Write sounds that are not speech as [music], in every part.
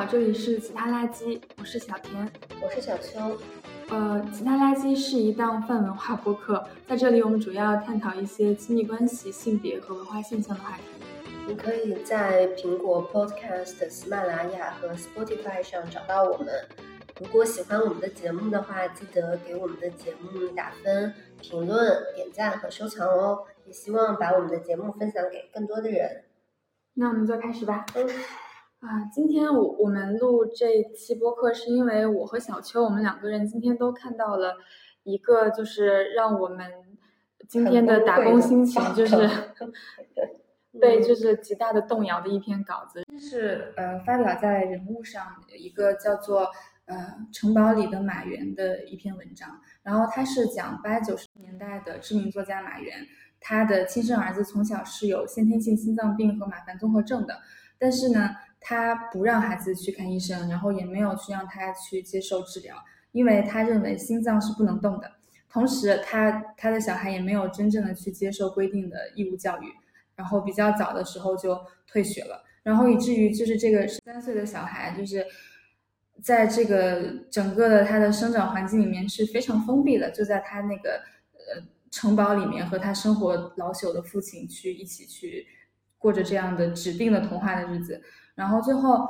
好，这里是其他垃圾，我是小田，我是小秋。呃，其他垃圾是一档泛文化播客，在这里我们主要探讨一些亲密关系、性别和文化现象的话题。你可以在苹果 Podcast、喜马拉雅和 Spotify 上找到我们。如果喜欢我们的节目的话，记得给我们的节目打分、评论、点赞和收藏哦。也希望把我们的节目分享给更多的人。那我们就开始吧。嗯。啊，今天我我们录这期播客，是因为我和小邱，我们两个人今天都看到了一个，就是让我们今天的打工心情就是 [laughs] 被就是极大的动摇的一篇稿子，是呃发表在人物上一个叫做呃城堡里的马原的一篇文章，然后他是讲八九十年代的知名作家马原，他的亲生儿子从小是有先天性心脏病和马凡综合症的，但是呢。他不让孩子去看医生，然后也没有去让他去接受治疗，因为他认为心脏是不能动的。同时，他他的小孩也没有真正的去接受规定的义务教育，然后比较早的时候就退学了，然后以至于就是这个十三岁的小孩，就是在这个整个的他的生长环境里面是非常封闭的，就在他那个呃城堡里面和他生活老朽的父亲去一起去过着这样的指定的童话的日子。然后最后，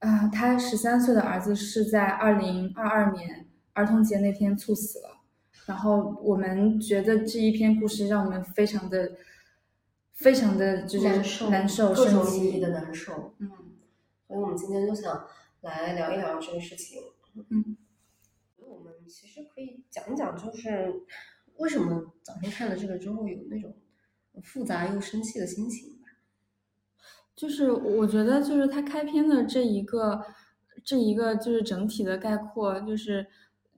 啊，他十三岁的儿子是在二零二二年儿童节那天猝死了。然后我们觉得这一篇故事让我们非常的、非常的就是难受、难受、各种意义的难受。嗯，所以我们今天就想来聊一聊这个事情。嗯，我们其实可以讲一讲，就是为什么早上看了这个之后有那种复杂又生气的心情。就是我觉得，就是他开篇的这一个，这一个就是整体的概括，就是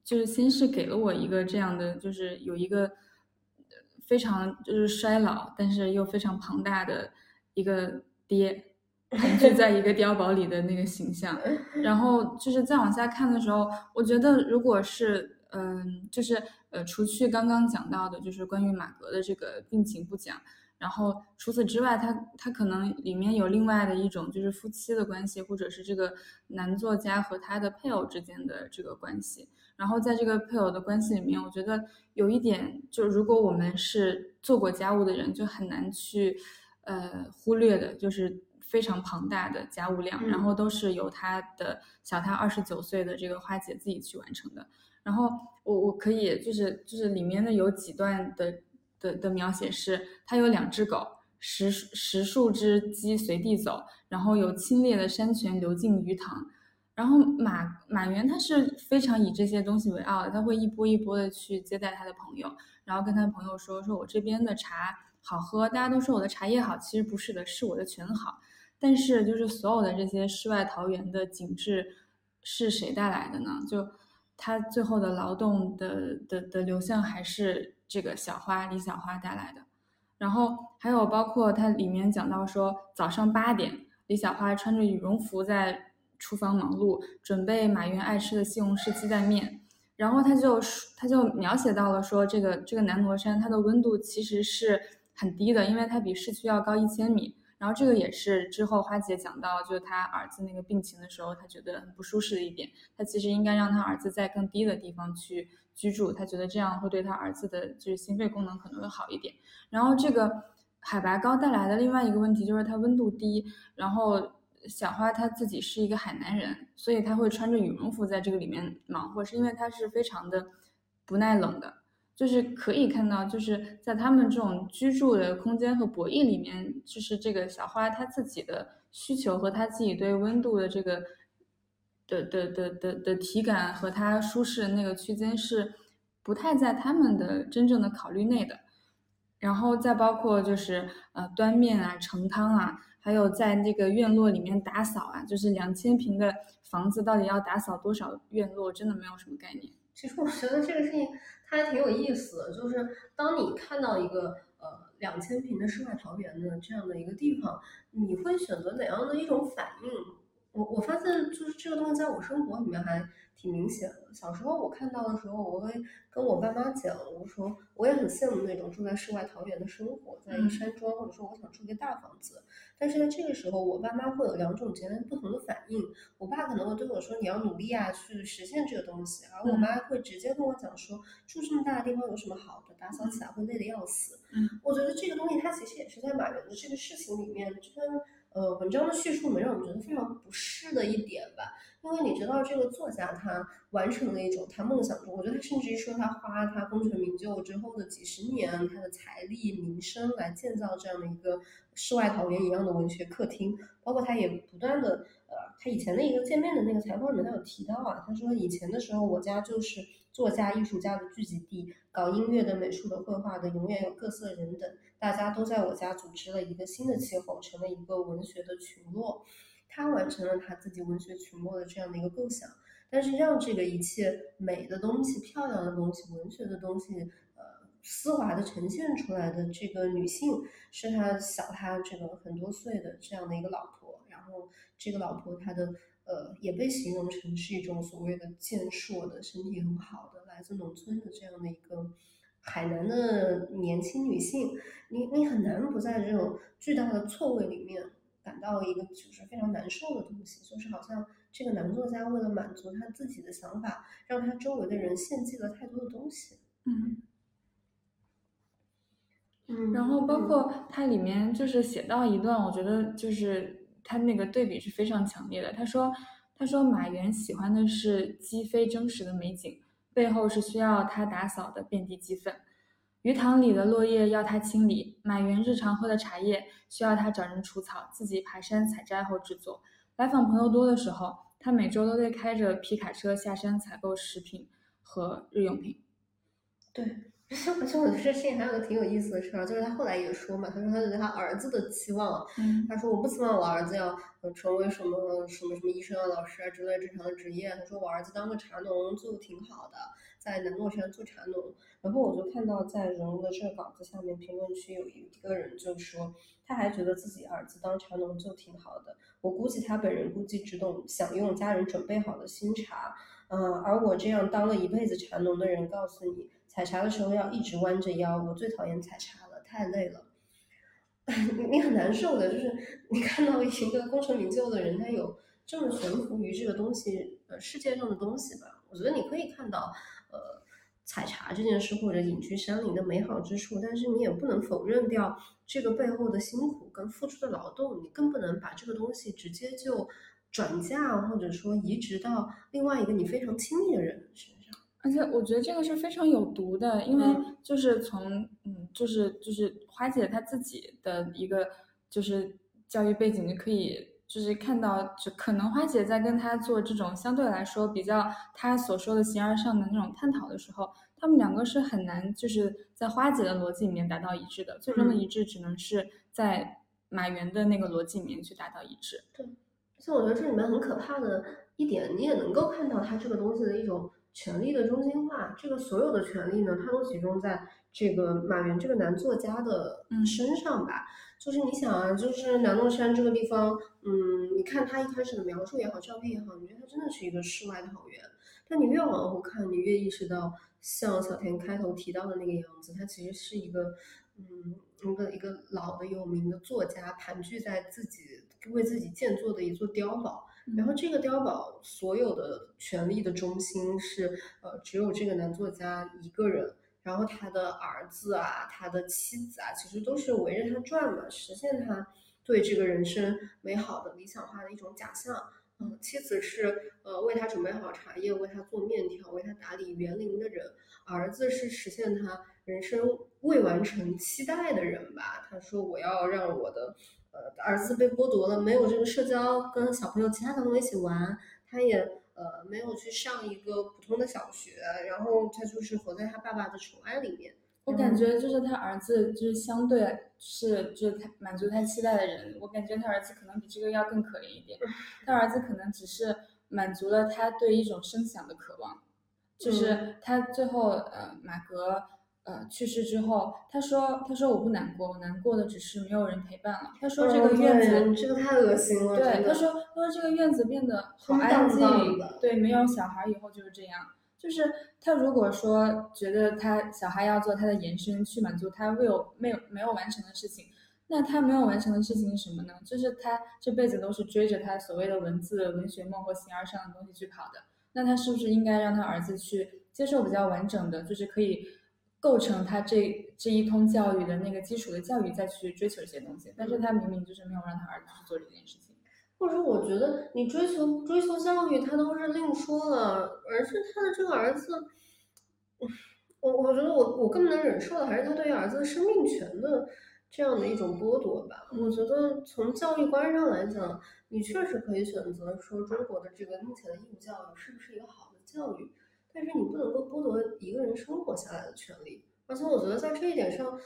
就是先是给了我一个这样的，就是有一个非常就是衰老，但是又非常庞大的一个爹，[laughs] 盘踞在一个碉堡里的那个形象。[laughs] 然后就是再往下看的时候，我觉得如果是嗯，就是呃，除去刚刚讲到的，就是关于马格的这个病情不讲。然后除此之外，他他可能里面有另外的一种，就是夫妻的关系，或者是这个男作家和他的配偶之间的这个关系。然后在这个配偶的关系里面，我觉得有一点，就如果我们是做过家务的人，就很难去呃忽略的，就是非常庞大的家务量，然后都是由他的小他二十九岁的这个花姐自己去完成的。然后我我可以就是就是里面的有几段的。的的描写是，他有两只狗，十十数只鸡随地走，然后有清冽的山泉流进鱼塘，然后马马原他是非常以这些东西为傲的，他会一波一波的去接待他的朋友，然后跟他朋友说，说我这边的茶好喝，大家都说我的茶叶好，其实不是的，是我的泉好，但是就是所有的这些世外桃源的景致是谁带来的呢？就他最后的劳动的的的流向还是。这个小花李小花带来的，然后还有包括它里面讲到说，早上八点，李小花穿着羽绒服在厨房忙碌，准备马云爱吃的西红柿鸡蛋面，然后他就他就描写到了说，这个这个南罗山它的温度其实是很低的，因为它比市区要高一千米。然后这个也是之后花姐讲到，就是他儿子那个病情的时候，他觉得很不舒适的一点。他其实应该让他儿子在更低的地方去居住，他觉得这样会对他儿子的就是心肺功能可能会好一点。然后这个海拔高带来的另外一个问题就是它温度低。然后小花他自己是一个海南人，所以他会穿着羽绒服在这个里面忙活，是因为他是非常的不耐冷的。就是可以看到，就是在他们这种居住的空间和博弈里面，就是这个小花她自己的需求和她自己对温度的这个的的的的的体感和它舒适那个区间是不太在他们的真正的考虑内的。然后再包括就是呃端面啊、盛汤啊，还有在那个院落里面打扫啊，就是两千平的房子到底要打扫多少院落，真的没有什么概念。其实我觉得这个事情。它还挺有意思的，就是当你看到一个呃两千平的世外桃源的这样的一个地方，你会选择哪样的一种反应？我我发现就是这个东西在我生活里面还挺明显的。小时候我看到的时候，我会跟我爸妈讲，我说我也很羡慕那种住在世外桃源的生活，在一个山庄，或者说我想住一个大房子。但是在这个时候，我爸妈会有两种截然不同的反应。我爸可能会对我说：“你要努力啊，去实现这个东西。”而我妈会直接跟我讲说：“住这么大的地方有什么好的？打扫起来会累得要死。”嗯，我觉得这个东西它其实也是在马云的这个事情里面，这个。呃，文章的叙述能让我们觉得非常不适的一点吧，因为你知道这个作家他完成了一种他梦想中，我觉得他甚至于说他花他功成名就之后的几十年，他的财力名声来建造这样的一个世外桃源一样的文学客厅，包括他也不断的，呃，他以前的一个见面的那个采访里面他有提到啊，他说以前的时候我家就是作家艺术家的聚集地，搞音乐的、美术的、绘画的，永远有各色人等。大家都在我家组织了一个新的气候，成了一个文学的群落。他完成了他自己文学群落的这样的一个构想，但是让这个一切美的东西、漂亮的东西、文学的东西，呃，丝滑的呈现出来的这个女性，是他小他这个很多岁的这样的一个老婆。然后这个老婆她的呃也被形容成是一种所谓的健硕的身体很好的来自农村的这样的一个。海南的年轻女性，你你很难不在这种巨大的错位里面感到一个就是非常难受的东西，就是好像这个男作家为了满足他自己的想法，让他周围的人献祭了太多的东西。嗯嗯，然后包括它里面就是写到一段，我觉得就是他那个对比是非常强烈的。他说他说马原喜欢的是鸡飞真实的美景。背后是需要他打扫的遍地鸡粪，鱼塘里的落叶要他清理，满园日常喝的茶叶需要他找人除草，自己爬山采摘后制作。来访朋友多的时候，他每周都得开着皮卡车下山采购食品和日用品。对。而且我觉得这事情还有个挺有意思的事儿，就是他后来也说嘛，他说他对他儿子的期望，他说我不希望我儿子要成为什么什么什么医生啊、老师啊之类正常的职业。他说我儿子当个茶农就挺好的，在南洛山做茶农。然后我就看到在人物的这个稿子下面评论区有一个人就说，他还觉得自己儿子当茶农就挺好的。我估计他本人估计只懂享用家人准备好的新茶，嗯，而我这样当了一辈子茶农的人，告诉你。采茶的时候要一直弯着腰，我最讨厌采茶了，太累了。[laughs] 你你很难受的，就是你看到一个功成名就的人，他有这么悬浮于这个东西，呃，世界上的东西吧。我觉得你可以看到，呃，采茶这件事或者隐居山林的美好之处，但是你也不能否认掉这个背后的辛苦跟付出的劳动，你更不能把这个东西直接就转嫁或者说移植到另外一个你非常亲密的人身上。而且我觉得这个是非常有毒的，因为就是从嗯，就是就是花姐她自己的一个就是教育背景，你可以就是看到，就可能花姐在跟他做这种相对来说比较他所说的形而上的那种探讨的时候，他们两个是很难就是在花姐的逻辑里面达到一致的，最终的一致只能是在马原的那个逻辑里面去达到一致。对，像我觉得这里面很可怕的一点，你也能够看到它这个东西的一种。权力的中心化，这个所有的权力呢，它都集中在这个马原这个男作家的身上吧。就是你想啊，就是南洛山这个地方，嗯，你看他一开始的描述也好，照片也好，你觉得它真的是一个世外桃源。但你越往后看，你越意识到，像小田开头提到的那个样子，它其实是一个，嗯，一个一个老的有名的作家盘踞在自己为自己建作的一座碉堡。然后这个碉堡所有的权力的中心是，呃，只有这个男作家一个人。然后他的儿子啊，他的妻子啊，其实都是围着他转嘛，实现他对这个人生美好的理想化的一种假象。嗯，妻子是呃为他准备好茶叶，为他做面条，为他打理园林的人。儿子是实现他人生未完成期待的人吧？他说我要让我的。呃，儿子被剥夺了，没有这个社交，跟小朋友、其他的朋友一起玩，他也呃没有去上一个普通的小学，然后他就是活在他爸爸的宠爱里面。我感觉就是他儿子就是相对是就是他满足他期待的人，我感觉他儿子可能比这个要更可怜一点。[laughs] 他儿子可能只是满足了他对一种声响的渴望，就是他最后呃马格呃去世之后，他说他说我不难过，我难过的只是没有人陪伴了。他说这个院子，这个太恶心了。对，他说他说这个院子变得好安静，对，没有小孩以后就是这样。就是他如果说觉得他小孩要做他的延伸，去满足他未有没有没有完成的事情。那他没有完成的事情是什么呢？就是他这辈子都是追着他所谓的文字、文学梦或形而上的东西去跑的。那他是不是应该让他儿子去接受比较完整的，就是可以构成他这这一通教育的那个基础的教育，再去追求一些东西？但是他明明就是没有让他儿子去做这件事情。或者说，我觉得你追求追求教育，他都是另说了，而是他的这个儿子，我我觉得我我更能忍受的还是他对于儿子的生命权的。这样的一种剥夺吧，我觉得从教育观上来讲，你确实可以选择说中国的这个目前的义务教育是不是一个好的教育，但是你不能够剥夺一个人生活下来的权利。而且我觉得在这一点上，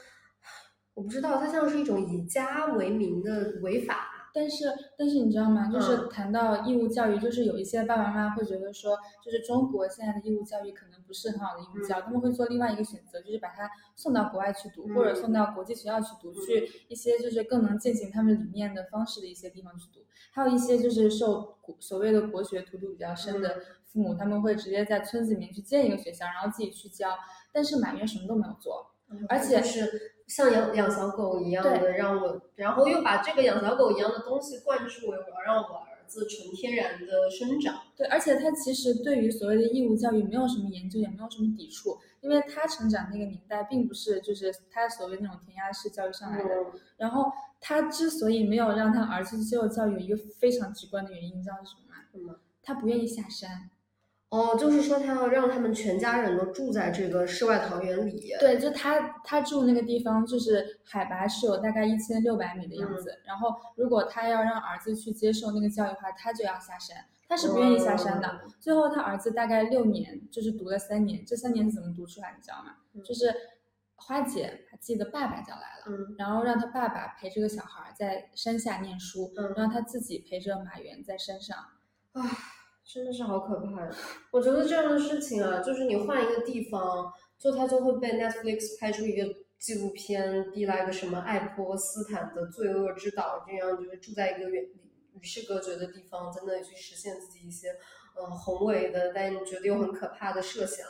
我不知道它像是一种以家为名的违法。但是，但是你知道吗？就是谈到义务教育，就是有一些爸爸妈妈会觉得说，就是中国现在的义务教育可能不是很好的义务教育，他们会做另外一个选择，就是把他送到国外去读，或者送到国际学校去读，去一些就是更能践行他们理念的方式的一些地方去读。还有一些就是受所谓的国学荼毒比较深的父母，他们会直接在村子里面去建一个学校，然后自己去教。但是马云什么都没有做，而且是。像养养小狗一样的让我，然后又把这个养小狗一样的东西灌输为我要让我儿子纯天然的生长。对，而且他其实对于所谓的义务教育没有什么研究，也没有什么抵触，因为他成长那个年代并不是就是他所谓那种填鸭式教育上来的。然后他之所以没有让他儿子接受教育，一个非常直观的原因，你知道是什么吗？什么？他不愿意下山。哦，就是说他要让他们全家人都住在这个世外桃源里。对，就他他住那个地方，就是海拔是有大概一千六百米的样子。然后，如果他要让儿子去接受那个教育的话，他就要下山。他是不愿意下山的。最后，他儿子大概六年，就是读了三年。这三年是怎么读出来？你知道吗？就是花姐把自己的爸爸叫来了，然后让他爸爸陪这个小孩在山下念书，然后他自己陪着马原在山上。啊。真的是好可怕！我觉得这样的事情啊，就是你换一个地方，就他就会被 Netflix 拍出一个纪录片，递来个什么爱泼斯坦的罪恶之岛，这样就是住在一个远与世隔绝的地方，在那里去实现自己一些呃宏伟的，但你觉得又很可怕的设想。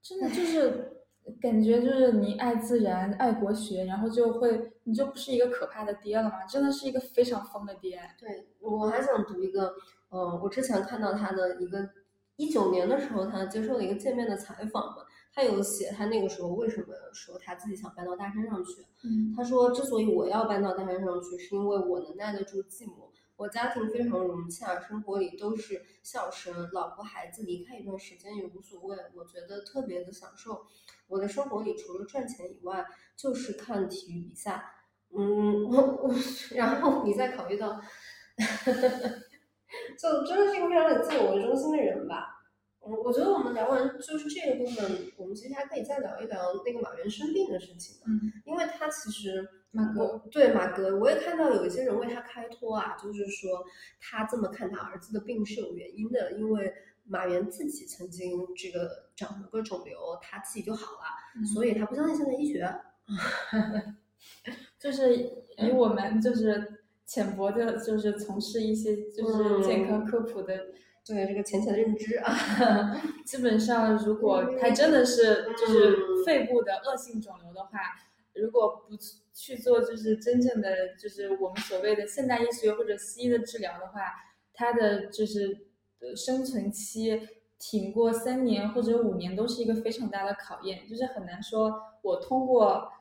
真的就是感觉就是你爱自然、爱国学，然后就会你就不是一个可怕的爹了吗？真的是一个非常疯的爹。对，我还想读一个。嗯，我之前看到他的一个一九年的时候，他接受了一个见面的采访嘛，他有写他那个时候为什么说他自己想搬到大山上去。嗯，他说之所以我要搬到大山上去，是因为我能耐得住寂寞，我家庭非常融洽，生活里都是笑声，老婆孩子离开一段时间也无所谓，我觉得特别的享受。我的生活里除了赚钱以外，就是看体育比赛。嗯，我我，[laughs] 然后你再考虑到。就真的是一个非常以自我为中心的人吧。我我觉得我们聊完就是这个部分，我们其实还可以再聊一聊那个马原生病的事情。嗯，因为他其实马哥对马哥，我也看到有一些人为他开脱啊，就是说他这么看他儿子的病是有原因的，因为马原自己曾经这个长了个肿瘤，他自己就好了，所以他不相信现代医学。[laughs] 就是以我们就是。浅薄的，就是从事一些就是健康科普的，对这个浅浅的认知啊。[laughs] 基本上，如果他真的是就是肺部的恶性肿瘤的话，如果不去做就是真正的就是我们所谓的现代医学或者西医的治疗的话，他的就是生存期挺过三年或者五年都是一个非常大的考验，就是很难说我通过。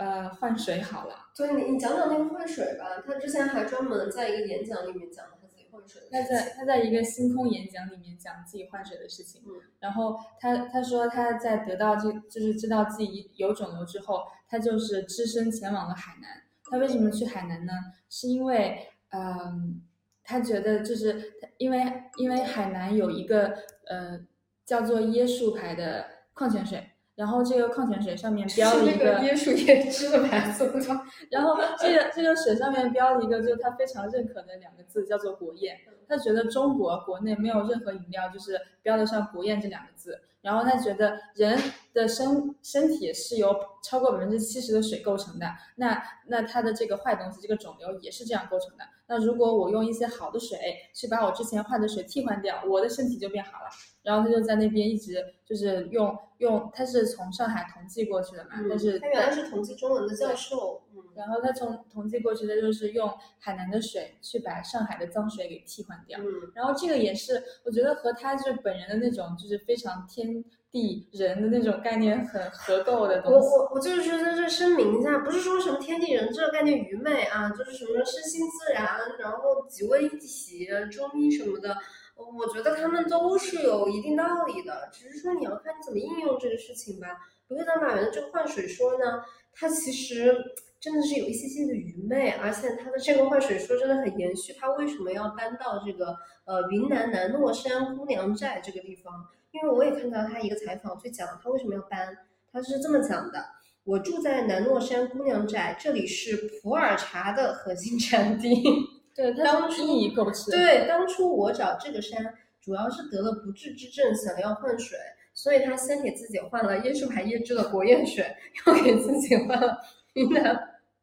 呃，换水好了。对你，你讲讲那个换水吧。他之前还专门在一个演讲里面讲了他自己换水。他在他在一个星空演讲里面讲自己换水的事情。嗯。然后他他说他在得到这就是知道自己有肿瘤之后，他就是只身前往了海南。他为什么去海南呢？是因为嗯，他觉得就是因为因为海南有一个呃叫做椰树牌的矿泉水。然后这个矿泉水上面标了一个椰树椰汁的牌子，[laughs] 然后这个这个水上面标了一个，就是他非常认可的两个字，叫做国宴。他觉得中国国内没有任何饮料就是标得上国宴这两个字。然后他觉得人的身身体是由超过百分之七十的水构成的，那那他的这个坏东西，这个肿瘤也是这样构成的。那如果我用一些好的水去把我之前坏的水替换掉，我的身体就变好了。然后他就在那边一直就是用用，他是从上海同济过去的嘛，但是他原来是同济中文的教授，嗯，然后他从同济过去的就是用海南的水去把上海的脏水给替换掉，嗯，然后这个也是我觉得和他就是本人的那种就是非常天地人的那种概念很合构的东我西。我我我就是说在这声明一下，不是说什么天地人这个概念愚昧啊，就是什么身心自然，然后几位一体、中医什么的。我觉得他们都是有一定道理的，只是说你要看你怎么应用这个事情吧。比如咱马原的这个换水说呢，它其实真的是有一些些的愚昧，而且它的这个换水说真的很延续。他为什么要搬到这个呃云南南诺山姑娘寨这个地方？因为我也看到他一个采访，就讲他为什么要搬，他是这么讲的：我住在南诺山姑娘寨，这里是普洱茶的核心产地。[laughs] 对，当初一以构成。对，当初我找这个山，主要是得了不治之症，想要换水，所以他先给自己换了椰树牌椰汁的国宴水，又给自己换了云南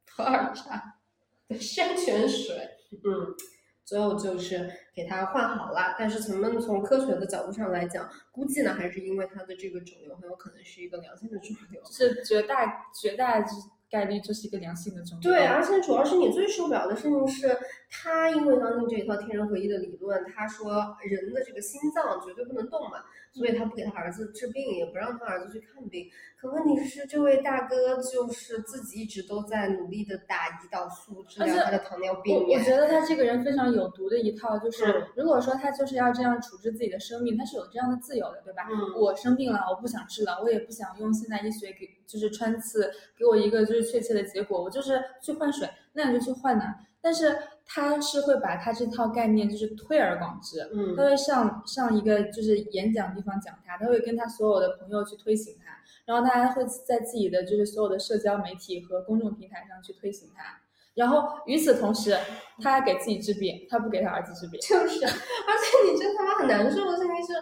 普洱茶的山泉水。嗯，最后就是给他换好了。但是咱们从科学的角度上来讲，估计呢还是因为他的这个肿瘤很有可能是一个良性的肿瘤，是绝大绝大。概率就是一个良性的肿瘤。对，而且主要是你最受不了的事情是，他因为相信这一套天人合一的理论，他说人的这个心脏绝对不能动嘛，所以他不给他儿子治病，也不让他儿子去看病。可问题是，这位大哥就是自己一直都在努力的打胰岛素治疗他的糖尿病。我觉得他这个人非常有毒的一套，就是如果说他就是要这样处置自己的生命，他是有这样的自由的，对吧？我生病了，我不想治了，我也不想用现代医学给就是穿刺给我一个就是。确切的结果，我就是去换水，那你就去换呢。但是他是会把他这套概念就是推而广之，嗯，他会上上一个就是演讲地方讲他，他会跟他所有的朋友去推行他，然后他还会在自己的就是所有的社交媒体和公众平台上去推行他。然后与此同时，他还给自己治病，他不给他儿子治病，就是，而且你真他妈很难受的事情是。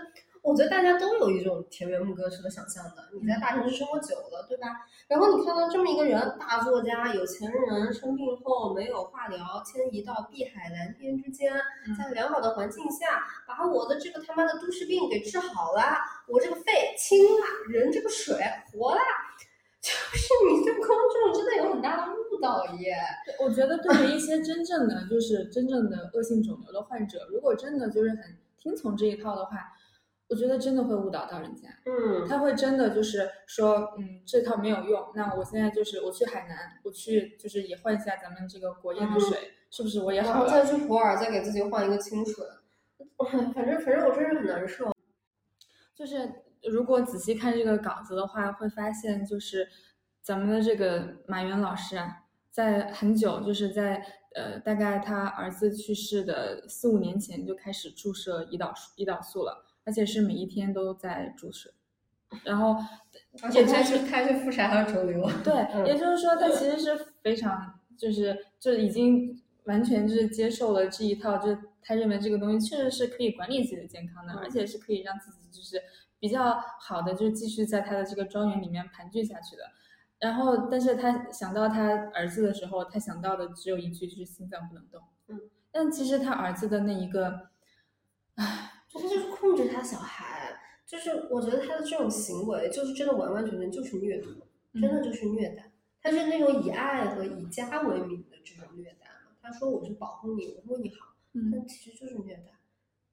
我觉得大家都有一种田园牧歌式的想象的。你在大城市生活久了，对吧？然后你看到这么一个人，大作家、有钱人，生病后没有化疗，迁移到碧海蓝天之间，在良好的环境下，把我的这个他妈的都市病给治好了，我这个肺清了，人这个水活了，就是你对公众真的有很大的误导耶。我觉得对于一些真正的就是真正的恶性肿瘤的患者，如果真的就是很听从这一套的话。我觉得真的会误导到人家，嗯，他会真的就是说，嗯，这套没有用，那我现在就是我去海南，我去就是也换一下咱们这个国宴的水，是不是我也好了？再去普洱，再给自己换一个清水，反正反正我真是很难受。就是如果仔细看这个稿子的话，会发现就是咱们的这个马原老师啊，在很久就是在呃大概他儿子去世的四五年前就开始注射胰岛素胰岛素了。而且是每一天都在注射，然后，[laughs] 而且他是他是复查还有肿瘤。对，也就是说他其实是非常就是就已经完全就是接受了这一套，就他认为这个东西确实是可以管理自己的健康的，而且是可以让自己就是比较好的就继续在他的这个庄园里面盘踞下去的。然后，但是他想到他儿子的时候，他想到的只有一句，就是心脏不能动。嗯，但其实他儿子的那一个，唉。他就是控制他小孩，就是我觉得他的这种行为，就是真的完完全全就是虐童，真的就是虐待。他是那种以爱和以家为名的这种虐待嘛。他说我是保护你，我为你好，但其实就是虐待。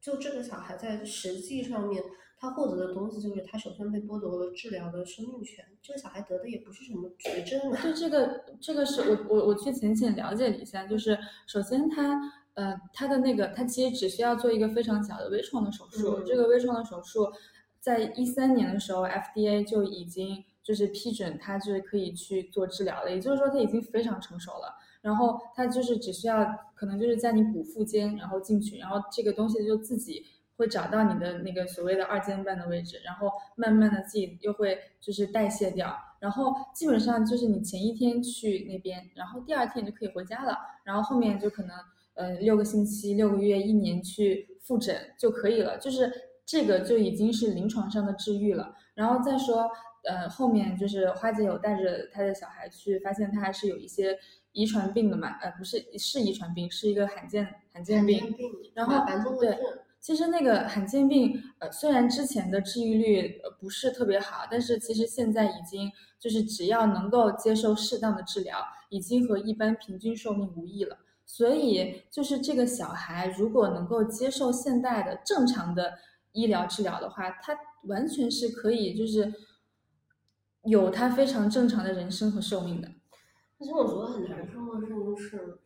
就这个小孩在实际上面，他获得的东西就是他首先被剥夺了治疗的生命权。这个小孩得的也不是什么绝症啊。就这个，这个是我我我去浅浅了解了一下，就是首先他。呃，他的那个，他其实只需要做一个非常小的微创的手术。这个微创的手术，在一三年的时候，FDA 就已经就是批准他就是可以去做治疗了。也就是说，他已经非常成熟了。然后他就是只需要，可能就是在你骨腹间，然后进去，然后这个东西就自己会找到你的那个所谓的二尖瓣的位置，然后慢慢的自己又会就是代谢掉。然后基本上就是你前一天去那边，然后第二天就可以回家了。然后后面就可能。呃六个星期、六个月、一年去复诊就可以了，就是这个就已经是临床上的治愈了。然后再说，呃，后面就是花姐有带着她的小孩去，发现他还是有一些遗传病的嘛，呃，不是是遗传病，是一个罕见罕见病。然后对。其实那个罕见病，呃，虽然之前的治愈率呃不是特别好，但是其实现在已经就是只要能够接受适当的治疗，已经和一般平均寿命无异了。所以就是这个小孩如果能够接受现代的正常的医疗治疗的话，他完全是可以就是有他非常正常的人生和寿命的。而且我觉得很难受的事情是。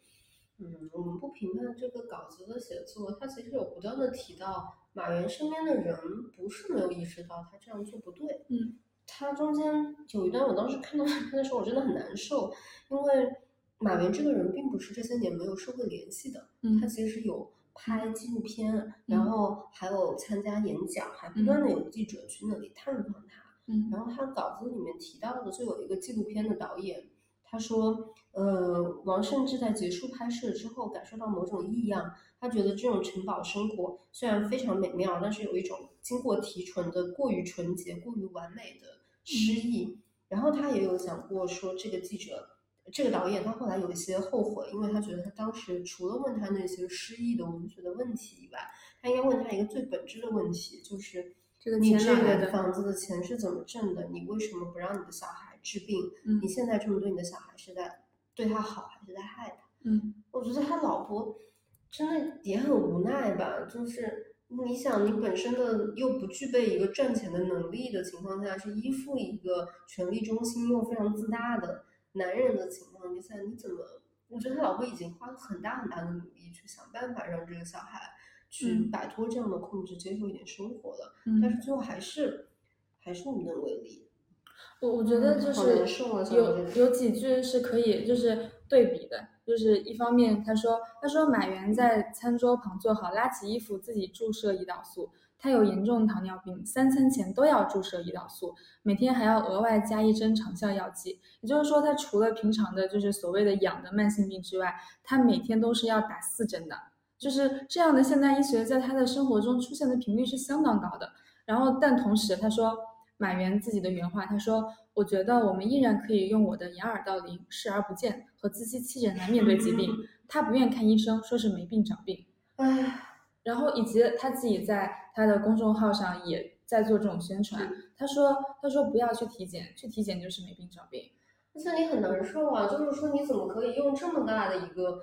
嗯，我们不评判这个稿子的写作，他其实有不断的提到马原身边的人不是没有意识到他这样做不对。嗯，他中间有一段我当时看到 [laughs] 的时候，我真的很难受，因为马原这个人并不是这些年没有社会联系的，嗯，他其实有拍纪录片，然后还有参加演讲，还不断的有记者去那里探访他。嗯，然后他稿子里面提到的就有一个纪录片的导演。他说，呃，王胜志在结束拍摄之后，感受到某种异样。他觉得这种城堡生活虽然非常美妙，但是有一种经过提纯的、过于纯洁、过于完美的诗意。然后他也有讲过，说这个记者、这个导演，他后来有一些后悔，因为他觉得他当时除了问他那些诗意的文学的问题以外，他应该问他一个最本质的问题，就是你这个房子的钱是怎么挣的？你为什么不让你的小孩？治病，你现在这么对你的小孩，是在对他好还是在害他？嗯，我觉得他老婆真的也很无奈吧。就是你想，你本身的又不具备一个赚钱的能力的情况下，是依附一个权力中心又非常自大的男人的情况下，你怎么？我觉得他老婆已经花了很大很大的努力去想办法让这个小孩去摆脱这样的控制，接受一点生活了。但是最后还是还是无能为力。我我觉得就是有有几句是可以就是对比的，就是一方面他说他说马原在餐桌旁坐好，拉起衣服自己注射胰岛素，他有严重糖尿病，三餐前都要注射胰岛素，每天还要额外加一针长效药剂，也就是说他除了平常的就是所谓的养的慢性病之外，他每天都是要打四针的，就是这样的现代医学在他的生活中出现的频率是相当高的，然后但同时他说。马原自己的原话，他说：“我觉得我们依然可以用我的掩耳盗铃、视而不见和自欺欺人来面对疾病。[laughs] ”他不愿看医生，说是没病找病。唉，然后以及他自己在他的公众号上也在做这种宣传。他说：“他说不要去体检，去体检就是没病找病。”而且你很难受啊，就是说你怎么可以用这么大的一个。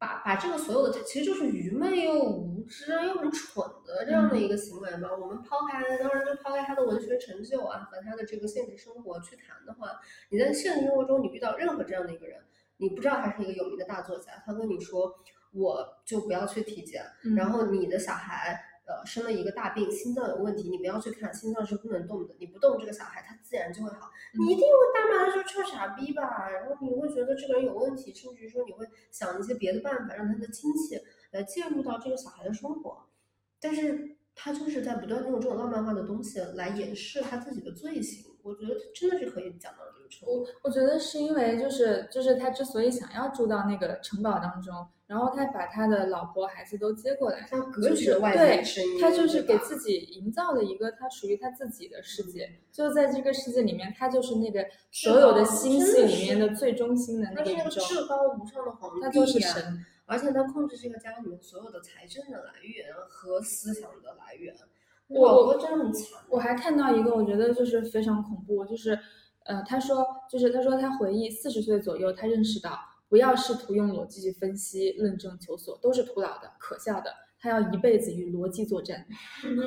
把把这个所有的，其实就是愚昧又无知又很蠢的这样的一个行为嘛。我们抛开，当然就抛开他的文学成就啊和他的这个现实生活去谈的话，你在现实生活中你遇到任何这样的一个人，你不知道他是一个有名的大作家，他跟你说我就不要去体检，然后你的小孩。呃，生了一个大病，心脏有问题，你不要去看，心脏是不能动的，你不动这个小孩他自然就会好。你一定会大骂他是臭傻逼吧？然后你会觉得这个人有问题，甚至说你会想一些别的办法，让他的亲戚来介入到这个小孩的生活。但是他就是在不断用这种浪漫化的东西来掩饰他自己的罪行。我觉得真的是可以讲到这个程度。我我觉得是因为就是就是他之所以想要住到那个城堡当中。然后他把他的老婆孩子都接过来，就是对，他就是给自己营造了一个他属于他自己的世界。就在这个世界里面，他就是那个所有的星系里面的最中心的那个宇宙，至高无上的皇帝，他就是神。而且他控制这个家里面所有的财政的来源和思想的来源。我我真的很惨。我还看到一个，我觉得就是非常恐怖，就是呃，他说，就是他说他回忆四十岁左右，他认识到。不要试图用逻辑去分析、论证、求索，都是徒劳的、可笑的。他要一辈子与逻辑作战。真的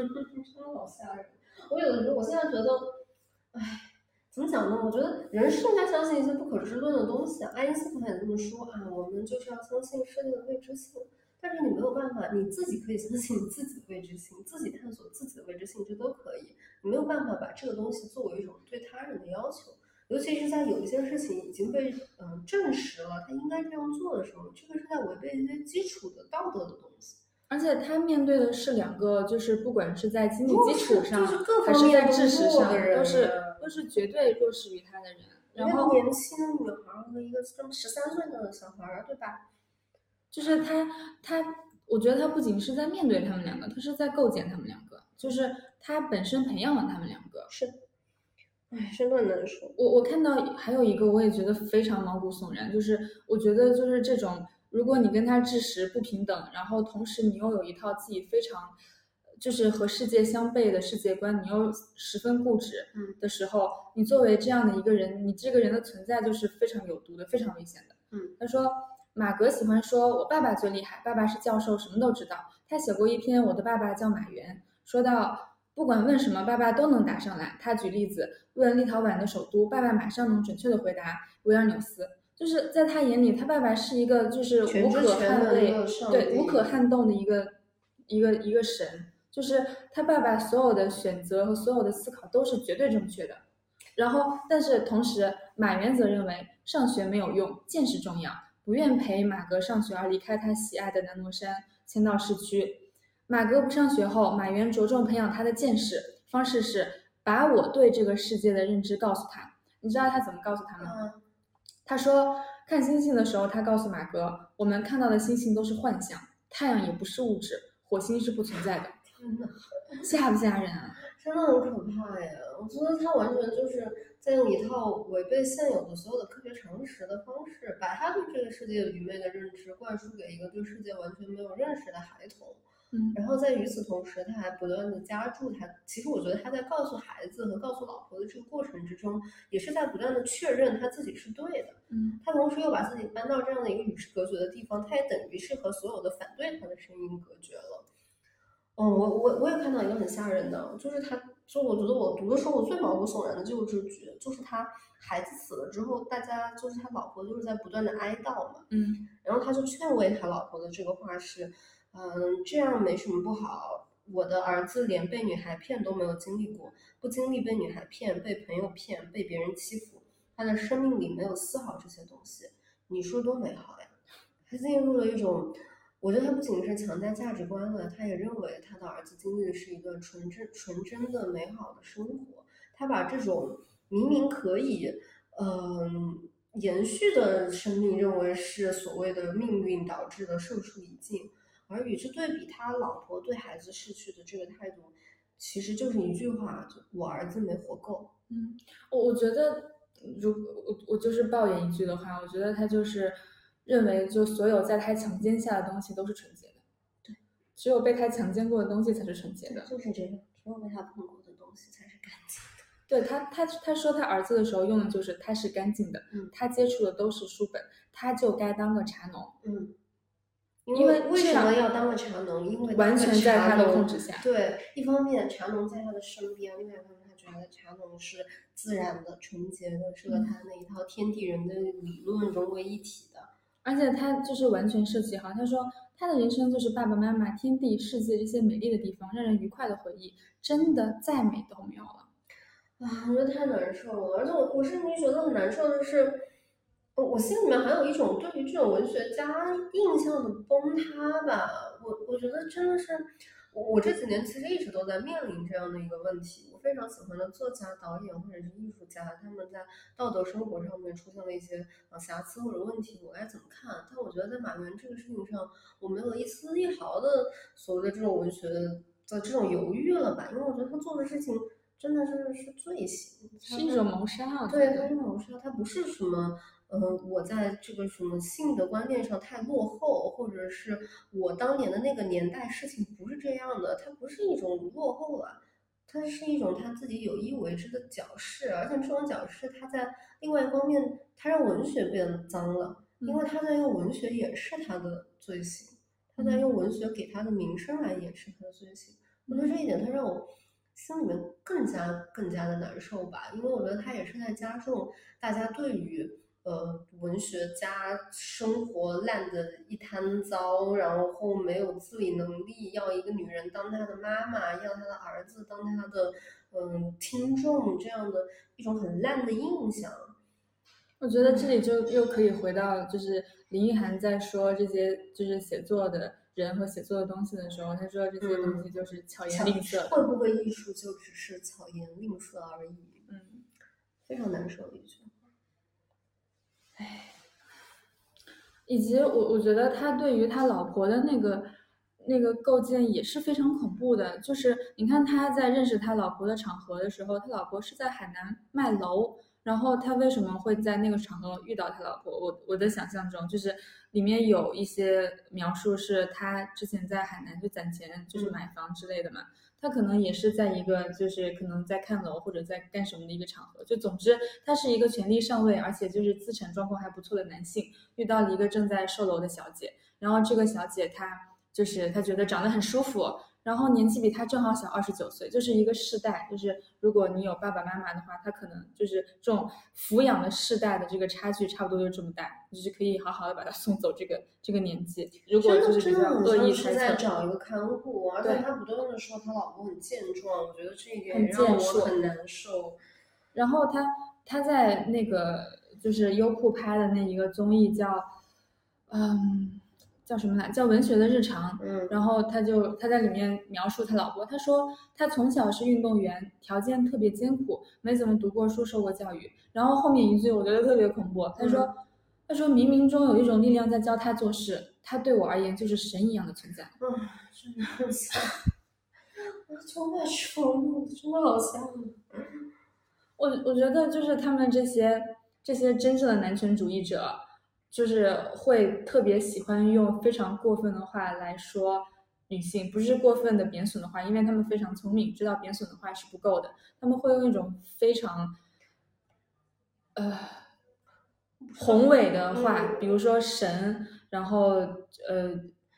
好吓人！我有的时候，我现在觉得，唉，怎么讲呢？我觉得人是应该相信一些不可知论的东西。爱因斯坦也这么说啊，我们就是要相信世界的未知性。但是你没有办法，你自己可以相信你自己的未知性，自己探索自己的未知性，这都可以。你没有办法把这个东西作为一种对他人的要求。尤其是在有一些事情已经被嗯证实了，他应该这样做的时候，这个是在违背一些基础的道德的东西。而且他面对的是两个，就是不管是在经济基础上，还是在知识上，都是都是绝对弱势于他的人。然后年轻的女孩和一个这么十三岁的小孩，对吧？就是他他，我觉得他不仅是在面对他们两个，他是在构建他们两个，就是他本身培养了他们两个。是，哎，真的难说。我我看到还有一个，我也觉得非常毛骨悚然，就是我觉得就是这种，如果你跟他知识不平等，然后同时你又有一套自己非常。就是和世界相悖的世界观，你又十分固执的时候，你作为这样的一个人，你这个人的存在就是非常有毒的，非常危险的。嗯，他说马格喜欢说，我爸爸最厉害，爸爸是教授，什么都知道。他写过一篇《我的爸爸叫马原》，说到不管问什么，爸爸都能答上来。他举例子问立陶宛的首都，爸爸马上能准确的回答维尔纽斯。就是在他眼里，他爸爸是一个就是无可捍卫，对无可撼动的一个一个一个神。就是他爸爸所有的选择和所有的思考都是绝对正确的，然后但是同时马原则认为上学没有用，见识重要，不愿陪马格上学而离开他喜爱的南罗山，迁到市区。马格不上学后，马原着重培养他的见识，方式是把我对这个世界的认知告诉他。你知道他怎么告诉他吗？他说看星星的时候，他告诉马格，我们看到的星星都是幻象，太阳也不是物质，火星是不存在的。[laughs] 吓不吓人啊？[laughs] 真的很可怕呀！我觉得他完全就是在用一套违背现有的所有的科学常识的方式，把他对这个世界愚昧的认知灌输给一个对世界完全没有认识的孩童。嗯，然后在与此同时，他还不断的加注他。其实我觉得他在告诉孩子和告诉老婆的这个过程之中，也是在不断的确认他自己是对的。嗯，他同时又把自己搬到这样的一个与世隔绝的地方，他也等于是和所有的反对他的声音隔绝了。嗯，我我我也看到一个很吓人的，就是他，就我觉得我读的时候我最毛骨悚然的就是这句，就是他孩子死了之后，大家就是他老婆就是在不断的哀悼嘛，嗯，然后他就劝慰他老婆的这个话是，嗯，这样没什么不好，我的儿子连被女孩骗都没有经历过，不经历被女孩骗、被朋友骗、被别人欺负，他的生命里没有丝毫这些东西，你说多美好呀，他进入了一种。我觉得他不仅是强加价值观了，他也认为他的儿子经历的是一个纯真、纯真的美好的生活。他把这种明明可以，嗯，延续的生命认为是所谓的命运导致的寿数已尽，而与之对比，他老婆对孩子逝去的这个态度，其实就是一句话：就我儿子没活够。嗯，我我觉得，如我我就是抱怨一句的话，我觉得他就是。认为就所有在他强奸下的东西都是纯洁的，对，只有被他强奸过的东西才是纯洁的，就是这个，只有被他碰过的东西才是干净的。对他，他他说他儿子的时候用的就是他是干净的，嗯，他接触的都是书本，他就该当个茶农，嗯，因为为什么要当个茶农？因为完全在他的控制下。对，一方面茶农在他的身边，另外一方面他觉得茶农是自然的、纯洁的，是和他那一套天地人的理论融为一体的。而且他就是完全设计好，他说他的人生就是爸爸妈妈、天地、世界这些美丽的地方，让人愉快的回忆，真的再美都没有了。啊，我觉得太难受了，而且我我甚至觉得很难受的是，我我心里面还有一种对于这种文学家印象的崩塌吧。我我觉得真的是。我我这几年其实一直都在面临这样的一个问题。我非常喜欢的作家、导演或者是艺术家，他们在道德生活上面出现了一些呃瑕疵或者问题，我该怎么看？但我觉得在马原这个事情上，我没有一丝一毫的所谓的这种文学的这种犹豫了吧？因为我觉得他做的事情真的是是罪行，是一种谋杀。对，他是谋杀，他不是什么。嗯，我在这个什么性的观念上太落后，或者是我当年的那个年代事情不是这样的，它不是一种落后了，它是一种他自己有意为之的矫饰，而且这种矫饰，它在另外一方面，它让文学变脏了，因为他在用文学掩饰他的罪行，他在用文学给他的名声来掩饰他的罪行。我觉得这一点，他让我心里面更加更加的难受吧，因为我觉得他也是在加重大家对于。呃，文学家生活烂的一滩糟，然后没有自理能力，要一个女人当他的妈妈，要他的儿子当他的嗯听众，这样的一种很烂的印象。我觉得这里就又可以回到，就是林奕涵在说这些就是写作的人和写作的东西的时候，他说这些东西就是巧言令色。会不会艺术就只是巧言令色而已？嗯，非常难受的一句。唉，以及我我觉得他对于他老婆的那个那个构建也是非常恐怖的。就是你看他在认识他老婆的场合的时候，他老婆是在海南卖楼，然后他为什么会在那个场合遇到他老婆？我我的想象中就是里面有一些描述是他之前在海南就攒钱，就是买房之类的嘛。他可能也是在一个就是可能在看楼或者在干什么的一个场合，就总之他是一个权力上位，而且就是资产状况还不错的男性，遇到了一个正在售楼的小姐，然后这个小姐她就是她觉得长得很舒服。然后年纪比他正好小二十九岁，就是一个世代，就是如果你有爸爸妈妈的话，他可能就是这种抚养的世代的这个差距差不多就这么大，就是可以好好的把他送走。这个这个年纪，如果就是比较恶意猜测，在找一个看护，而且他不断的说他老公很健壮，我觉得这一点让我很难受。然后他他在那个就是优酷拍的那一个综艺叫，嗯。叫什么来？叫文学的日常。嗯，然后他就他在里面描述他老婆，他说他从小是运动员，条件特别艰苦，没怎么读过书，受过教育。然后后面一句我觉得特别恐怖，他说他说冥冥中有一种力量在教他做事，他对我而言就是神一样的存在。嗯，真的很像，我充满宠物，真的好像。我我觉得就是他们这些这些真正的男权主义者。就是会特别喜欢用非常过分的话来说女性，不是过分的贬损的话，因为他们非常聪明，知道贬损的话是不够的，他们会用一种非常，呃，宏伟的话，比如说神，然后呃，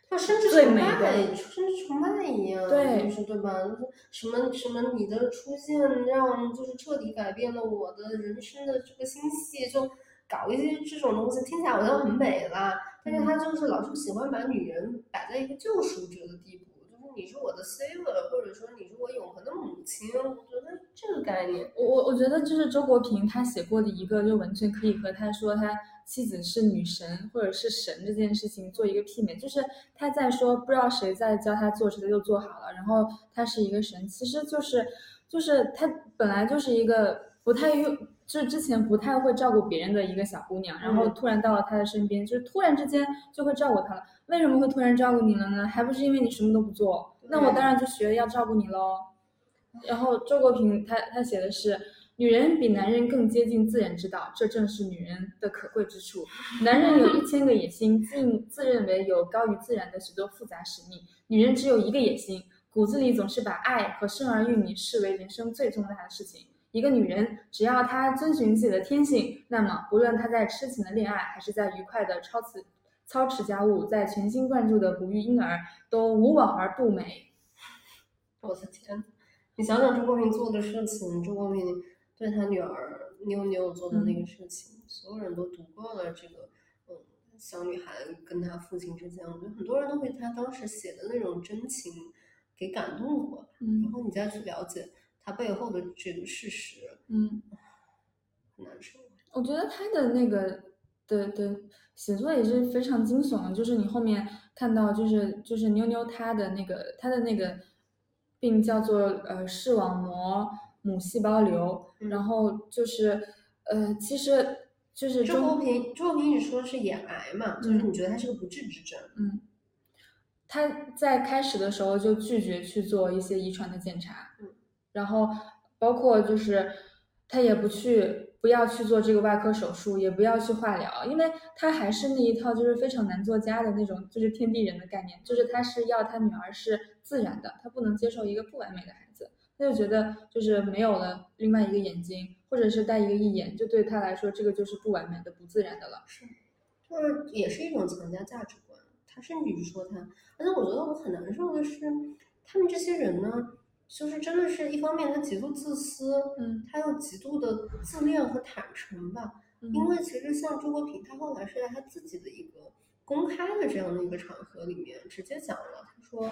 他甚至崇拜，甚至崇拜一样，对，就是对吧？什么什么你的出现让就是彻底改变了我的人生的这个星系就。搞一些这种东西听起来好像很美啦，但是他就是老是喜欢把女人摆在一个救赎者的地步，就是你是我的 savior，或者说你是我永恒的母亲。我觉得这个概念，我我我觉得就是周国平他写过的一个就完全，可以和他说他妻子是女神或者是神这件事情做一个媲美，就是他在说不知道谁在教他做事，他就做好了，然后他是一个神，其实就是就是他本来就是一个不太用。就是之前不太会照顾别人的一个小姑娘，然后突然到了他的身边，就是突然之间就会照顾他了。为什么会突然照顾你了呢？还不是因为你什么都不做？那我当然就学要照顾你喽。然后周国平他他写的是，女人比男人更接近自然之道，这正是女人的可贵之处。[laughs] 男人有一千个野心，自自认为有高于自然的许多复杂使命，女人只有一个野心，骨子里总是把爱和生儿育女视为人生最重大的事情。一个女人，只要她遵循自己的天性，那么不论她在痴情的恋爱，还是在愉快的操持操持家务，在全心贯注的哺育婴儿，都无往而不美。我的天，你想想周国平做的事情，周国平对他女儿妞妞做的那个事情，所有人都读过了这个，嗯，小女孩跟她父亲之间，我觉得很多人都被他当时写的那种真情给感动过，嗯，然后你再去了解。他背后的这个事实，嗯，很难受。我觉得他的那个的的写作也是非常惊悚的，就是你后面看到，就是就是妞妞她的那个她的那个病叫做呃视网膜母细胞瘤，然后就是呃其实就是周国平周国平一直说是眼癌嘛，就是你觉得他是个不治之症，嗯。他在开始的时候就拒绝去做一些遗传的检查，嗯。然后，包括就是他也不去，不要去做这个外科手术，也不要去化疗，因为他还是那一套就是非常难做家的那种，就是天地人的概念，就是他是要他女儿是自然的，他不能接受一个不完美的孩子，他就觉得就是没有了另外一个眼睛，或者是带一个义眼，就对他来说这个就是不完美的、不自然的了。是，就是也是一种强加价值观。他甚至于说他，而且我觉得我很难受的是，他们这些人呢。就是真的是一方面，他极度自私，嗯，他又极度的自恋和坦诚吧。因为其实像周国平，他后来是在他自己的一个公开的这样的一个场合里面，直接讲了，他说：“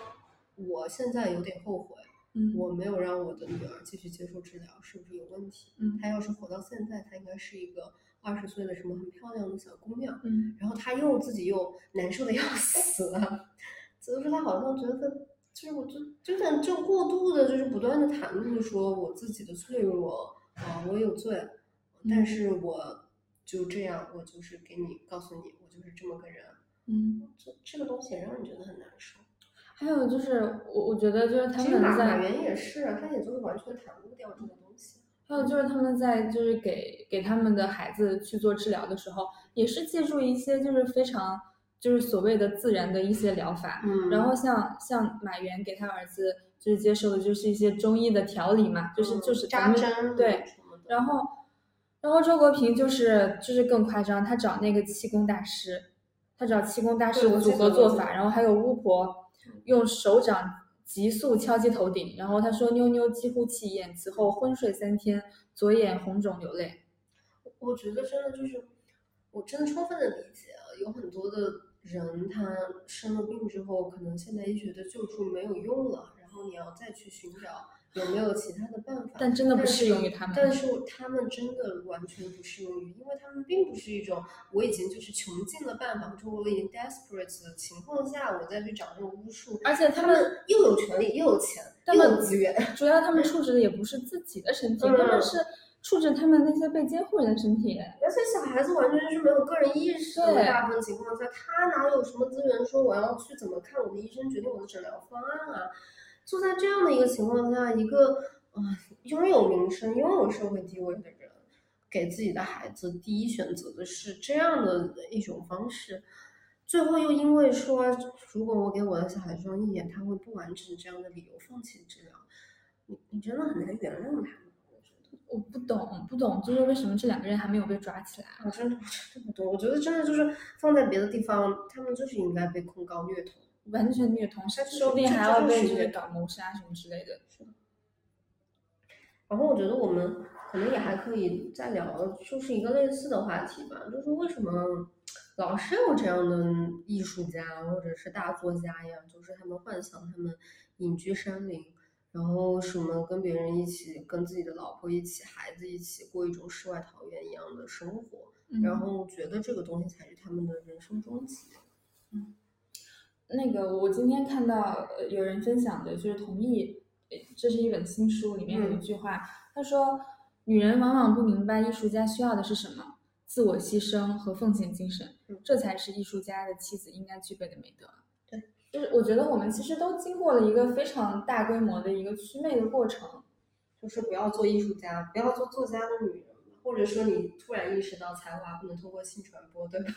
我现在有点后悔，嗯，我没有让我的女儿继续接受治疗，是不是有问题？嗯，她要是活到现在，她应该是一个二十岁的什么很漂亮的小姑娘。嗯，然后她又自己又难受的要死了，[laughs] 就是他好像觉得。”就是我就就感就过度的，就是不断的袒露说我自己的脆弱啊，我有罪，但是我就这样，我就是给你告诉你，我就是这么个人。嗯，这这个东西也让人觉得很难受。还有就是我我觉得就是他们其实马马，原也是，他也就是完全袒露掉这个东西。还有就是他们在就是给给他们的孩子去做治疗的时候，也是借助一些就是非常就是所谓的自然的一些疗法，嗯然后像像马原给他儿子就是接受的就是一些中医的调理嘛，就是就是咱们扎针对。然后然后周国平就是就是更夸张，他找那个气功大师，他找气功大师组合做法，然后还有巫婆用手掌急速敲击头顶，然后他说妞妞几乎气咽，此后昏睡三天，左眼红肿流泪。我觉得真的就是，我真的充分的理解啊，有很多的人他生了病之后，可能现代医学的救助没有用了，然后你要再去寻找有没有其他的办法。但真的不适用于他们但是他们真的完全不适用于，因为他们并不是一种我已经就是穷尽了办法，或者我已经 desperate 的情况下，我再去找这种巫术。而且他们又有权利，又有钱，又有资源。主要他们处置的也不是自己的身体，嗯他们是处置他们那些被监护人的身体。而且小孩子完全就是没有个人意识的，大部分情况下，他哪有什么资源说我要去怎么看我的医生，决定我的诊疗方案啊？就在这样的一个情况下，一个啊、拥有名声、拥有社会地位的人，给自己的孩子第一选择的是这样的一种方式，最后又因为说，如果我给我的小孩装义眼，他会不完整这样的理由放弃治疗，你你真的很难原谅他们。我不懂，不懂，就是为什么这两个人还没有被抓起来？我真的真的不懂，我觉得真的就是放在别的地方，他们就是应该被控告虐童。完全虐童，这说不定还要被就是是虐搞谋杀什么之类的。然后我觉得我们可能也还可以再聊，就是一个类似的话题吧，就是为什么老是有这样的艺术家或者是大作家呀，就是他们幻想他们隐居山林，然后什么跟别人一起，跟自己的老婆一起，孩子一起过一种世外桃源一样的生活，然嗯后觉得这个东西才是他们的人生终极。嗯。那个，我今天看到呃有人分享的，就是同意，呃这是一本新书，里面有一嗯。句话，他说，女人往往不明白艺术家需要的是什么，自我牺牲和奉献精神嗯，这才是艺术家的妻子应该具备的美德。对，就是我觉得我们其实都经过了一个非常大规模的一个祛魅的过程。就是不要做艺术家，不要做作家的女人，或者说你突然意识到才华不能通过性传播，对吧？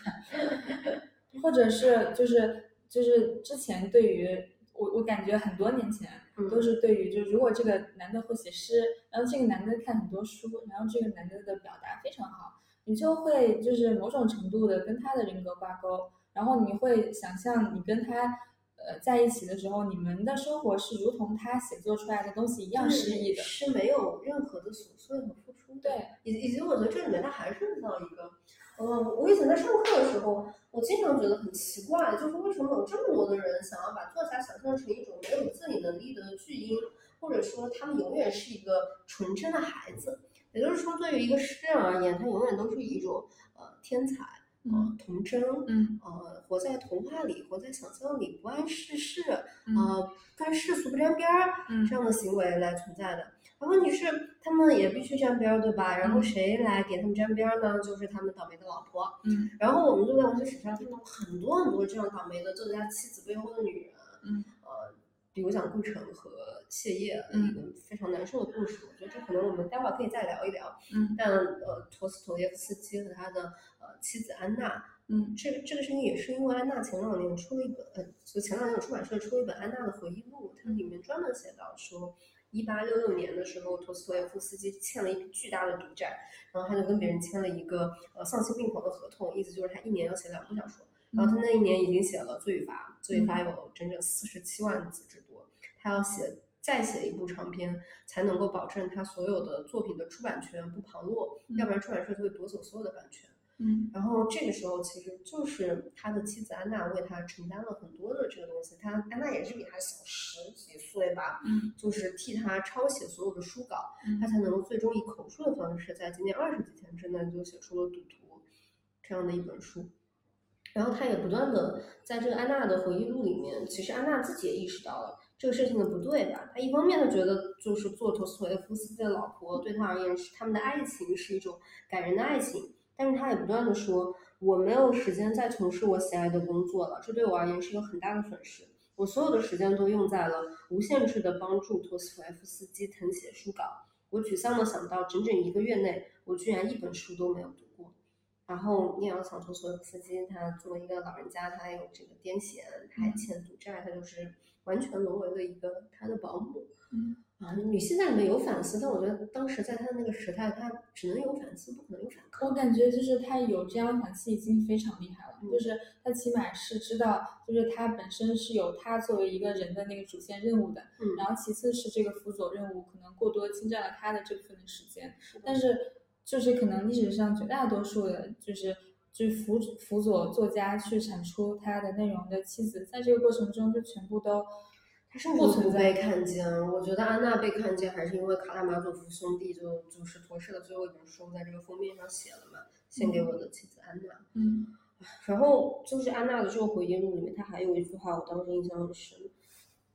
[laughs] 或者是就是就是之前对于我我感觉很多年前嗯都是对于就是如果这个男的会写诗，然后这个男的看很多书，然后这个男的的表达非常好，你就会就是某种程度的跟他的人格挂钩，然后你会想象你跟他。呃，在一起的时候，你们的生活是如同他写作出来的东西一样诗意的。是没有任何的琐碎和付出的。对，以以及我觉得这里面他还涉及到一个，呃，我以前在上课的时候，我经常觉得很奇怪，就是为什么有这么多的人想要把作家想象成一种没有自理能力的巨婴，或者说他们永远是一个纯真的孩子。也就是说，对于一个诗人而言，他永远都是一种呃天才，呃嗯童真，嗯呃活在童话里，活在想象里，不谙世事，嗯呃跟世俗不沾边儿，嗯这样的行为来存在的。而问题是，他们也必须沾边儿，对吧？然后嗯谁来给他们沾边儿呢？就是他们倒霉的老婆。嗯然后我们就在文学史上看到很多很多这样倒霉的作家妻子背后的女人。嗯呃，比如讲顾城和谢烨一个非常难受的故事，我觉得这可能我们待会儿可以再聊一聊。嗯但呃，陀思妥耶夫斯基和他的呃妻子安娜，嗯这个这个事情也是因为安娜前两年出了一本，呃，就前两年有出版社出了一本安娜的回忆录，它里面专门写到说，一八六六年的时候，陀思妥耶夫斯基欠了一笔巨大的赌债，然后他就跟别人签了一个呃丧心病狂的合同，意思就是他一年要写两部小说，然后他那一年已经写了《罪与罚》，《罪与罚》有整整四十七万字之多，他要写再写一部长篇，才能够保证他所有的作品的出版权不旁落，嗯。要不然出版社就会夺走所有的版权。嗯然后这个时候，其实就是他的妻子安娜为他承担了很多的这个东西。他安娜也是比他小十几岁吧，嗯就是替他抄写所有的书稿，嗯他才能够最终以口述的方式，在仅仅二十几天之内就写出了《赌徒》这样的一本书。然后他也不断的在这个安娜的回忆录里面，其实安娜自己也意识到了这个事情的不对吧？他一方面他觉得就是做陀思妥耶夫斯基的老婆对他而言是他们的爱情是一种感人的爱情，但是他也不断的说，我没有时间再从事我喜爱的工作了，这对我而言是一个很大的损失。我所有的时间都用在了无限制的帮助托斯托耶夫斯基誊写书稿。我沮丧的想到，整整一个月内，我居然一本书都没有读过。然后你也要想，托斯托耶夫斯基他作为一个老人家，他有这个癫痫，他还欠赌债，他就是完全沦为了一个他的保姆。嗯啊，女性在里面有反思，但我觉得当时在他的那个时代，他只能有反思，不可能有反抗。我感觉就是他有这样反思已经非常厉害了，嗯就是他起码是知道，就是他本身是有他作为一个人的那个主线任务的，嗯然后其次是这个辅佐任务可能过多侵占了他的这部分的时间，是但是就是可能历史上绝大多数的，就是就是辅辅佐作家去产出他的内容的妻子，在这个过程中就全部都他甚至不存在。看见。我觉得安娜被看见，还是因为卡拉马佐夫兄弟就就是陀氏的最后一本书，在这个封面上写了嘛，献给我的妻子安娜。嗯然后就是安娜的这个回忆录里面，她还有一句话，我当时印象很深。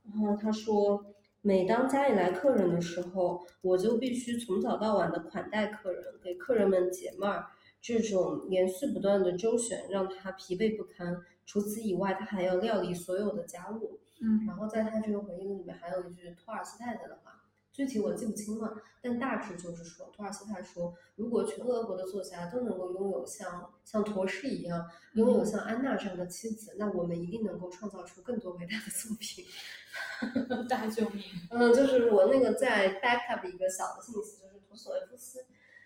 然后她说，每当家里来客人的时候，我就必须从早到晚的款待客人，给客人们解闷儿。这种连续不断的周旋让她疲惫不堪。除此以外，她还要料理所有的家务。嗯然后在他这个回忆录里面还有一句托尔斯泰太的话，具体我记不清了，但大致就是说，托尔斯泰说，如果全俄国的作家都能够拥有像像陀氏一样，拥有像安娜这样的妻子，那我们一定能够创造出更多伟大的作品。[laughs] 大救命！嗯，就是我那个在 back up 一个小的信息，就是陀思妥耶夫斯，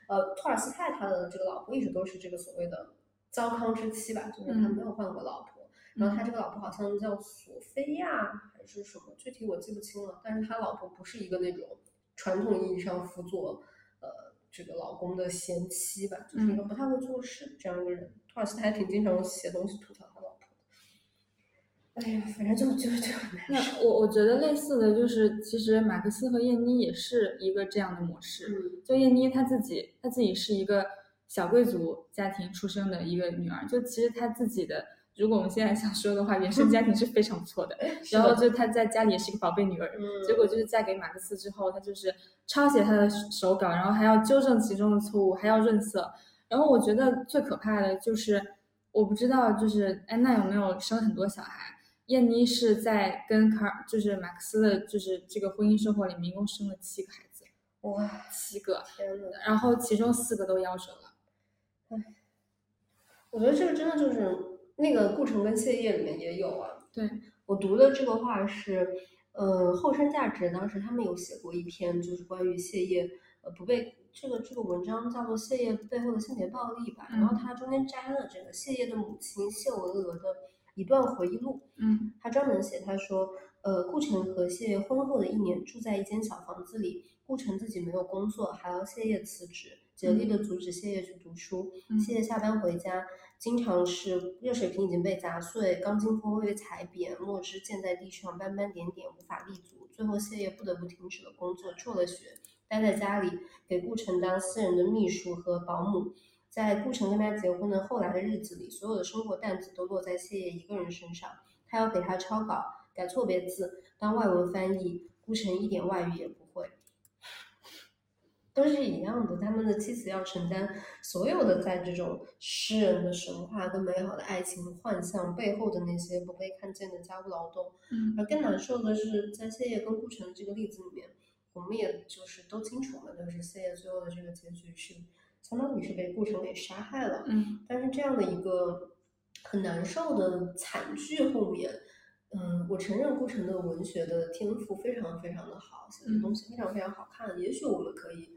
呃，托尔斯泰他的这个老婆一直都是这个所谓的糟糠之妻吧，就是他嗯没有换过老婆。然后他这个老婆好像叫索菲亚还是什么，具体我记不清了。但是他老婆不是一个那种传统意义上辅佐呃这个老公的贤妻吧，就是一个不太会做事的这样一个人。托尔斯泰还挺经常写东西吐槽他老婆的。哎呀，反正就就就很难那受。我我觉得类似的就是，其实马克思和燕妮也是一个这样的模式。嗯就燕妮她自己，她自己是一个小贵族家庭出生的一个女儿，就其实她自己的，如果我们现在想说的话，原生家庭是非常不错的。然后就她在家里也是一个宝贝女儿，嗯，结果就是嫁给马克思之后，她就是抄写他的手稿，然后还要纠正其中的错误，还要润色。然后我觉得最可怕的就是，我不知道就是安娜有没有生很多小孩。燕妮是在跟卡尔，就是马克思的，就是这个婚姻生活里面，一共生了七个孩子，哇，七个，天！然后其中四个都夭折了。唉我觉得这个真的就是那个顾城跟谢烨里面也有啊。对，我读的这个话是，呃，后生价值当时他们有写过一篇，就是关于谢烨，呃，不被这个这个文章叫做《谢烨背后的性别暴力》吧。然后嗯他中间摘了这个谢烨的母亲谢文娥的一段回忆录。嗯他专门写，他说，呃，顾城和谢烨婚后的一年住在一间小房子里，顾城自己没有工作，还要谢烨辞职，竭力的阻止谢烨去读书。嗯谢烨下班回家，经常是热水瓶已经被砸碎，钢筋坡被踩扁，墨汁溅在地上，斑斑点点，无法立足。最后，谢烨不得不停止了工作，辍了学，待在家里给顾城当私人的秘书和保姆。在顾城跟他结婚的后来的日子里，所有的生活担子都落在谢烨一个人身上。他要给他抄稿、改错别字、当外文翻译，顾城一点外语也不。都是一样的，他们的妻子要承担所有的在这种诗人的神话跟美好的爱情幻象背后的那些不被看见的家务劳动。嗯而更难受的是，在谢烨跟顾城这个例子里面，我们也就是都清楚嘛，就是谢烨最后的这个结局是相当于是被顾城给杀害了。嗯但是这样的一个很难受的惨剧后面，嗯，我承认顾城的文学的天赋非常非常的好，写的东西非常非常好看。也许我们可以呃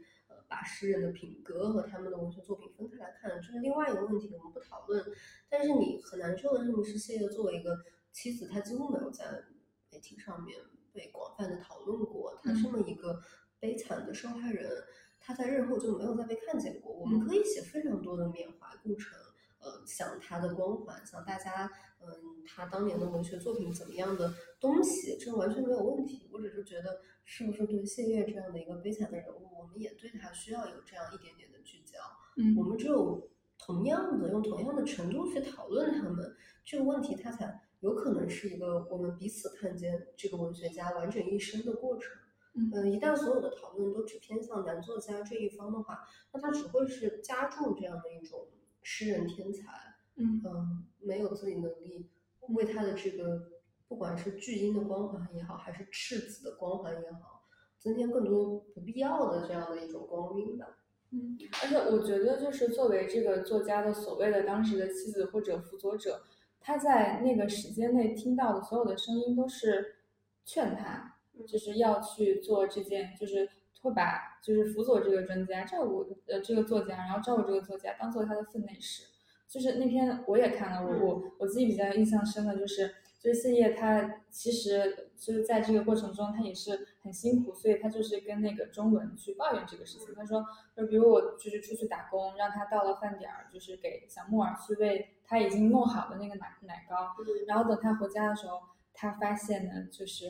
把诗人的品格和他们的文学作品分开来看，这是另外一个问题，我们不讨论。但是你很难受的是，谢烨作为一个妻子，她几乎没有在媒体上面被广泛的讨论过。她这么一个悲惨的受害人，她在日后就没有再被看见过。我们可以写非常多的缅怀顾城。呃，想他的光环，想大家，嗯，他当年的文学作品怎么样的东西，这完全没有问题。我只是觉得，是不是对谢烨这样的一个悲惨的人物，我们也对他需要有这样一点点的聚焦。嗯我们只有同样的用同样的程度去讨论他们这个问题，它才有可能是一个我们彼此看见这个文学家完整一生的过程。嗯呃，一旦所有的讨论都只偏向男作家这一方的话，那他只会是加重这样的一种诗人天才，嗯嗯，没有自己能力为他的这个不管是巨婴的光环也好，还是赤子的光环也好，增添更多不必要的这样的一种光晕吧。嗯，而且我觉得，就是作为这个作家的所谓的当时的妻子或者辅佐者，他在那个时间内听到的所有的声音都是劝他，就是要去做这件，就是会把就是辅佐这个专家，照顾呃这个作家，然后照顾这个作家，当做他的分内事。就是那篇我也看了，我我我自己比较印象深的就是，就是谢烨他其实就是在这个过程中他也是很辛苦，所以他就是跟那个中文去抱怨这个事情。他说，就比如我就是出去打工，让他到了饭点儿，就是给小木耳去喂他已经弄好的那个奶奶糕，然后等他回家的时候，他发现呢，就是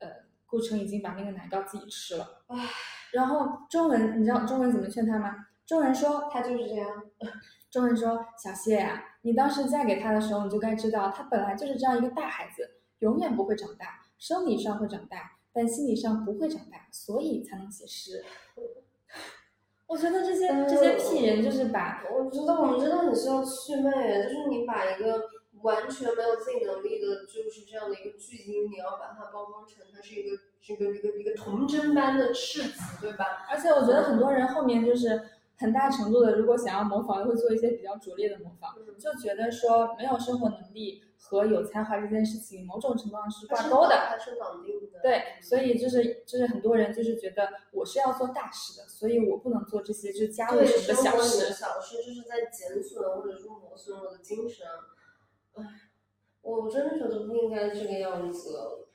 呃顾城已经把那个奶糕自己吃了。唉，然后中文你知道中文怎么劝他吗？中文说他就是这样。[laughs] 中文说：“小谢啊，你当时嫁给他的时候，你就该知道，他本来就是这样一个大孩子，永远不会长大，生理上会长大，但心理上不会长大，所以才能写诗。[laughs] ”我觉得这些这些屁人就是把，我觉得，我们真的很需要祛魅，就是你把一个完全没有自己能力的，就是这样的一个巨婴，你要把它包装成他是一个这个一个一个童真般的赤子，对吧？而且我觉得很多人后面就是很大程度的，如果想要模仿，会做一些比较拙劣的模仿，就觉得说没有生活能力和有才华这件事情，某种程度上是挂钩的。它是绑定的。对，所以就是就是很多人就是觉得我是要做大事的，所以我不能做这些就是家务什么的小事。小事就是在减损或者说磨损我的精神。唉，我真的觉得不应该这个样子。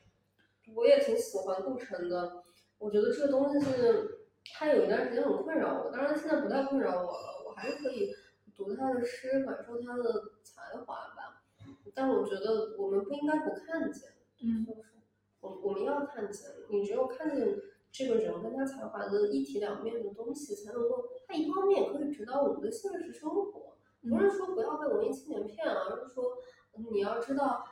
我也挺喜欢顾城的，我觉得这个东西是，他有一段时间很困扰我，当然现在不太困扰我了，我还是可以读他的诗，感受他的才华吧。但我觉得我们不应该不看见，嗯，我我们要看见，你只有看见这个人跟他才华的一体两面的东西，才能够，他一方面可以指导我们的现实生活，不是说不要被文艺青年骗，而是说你要知道。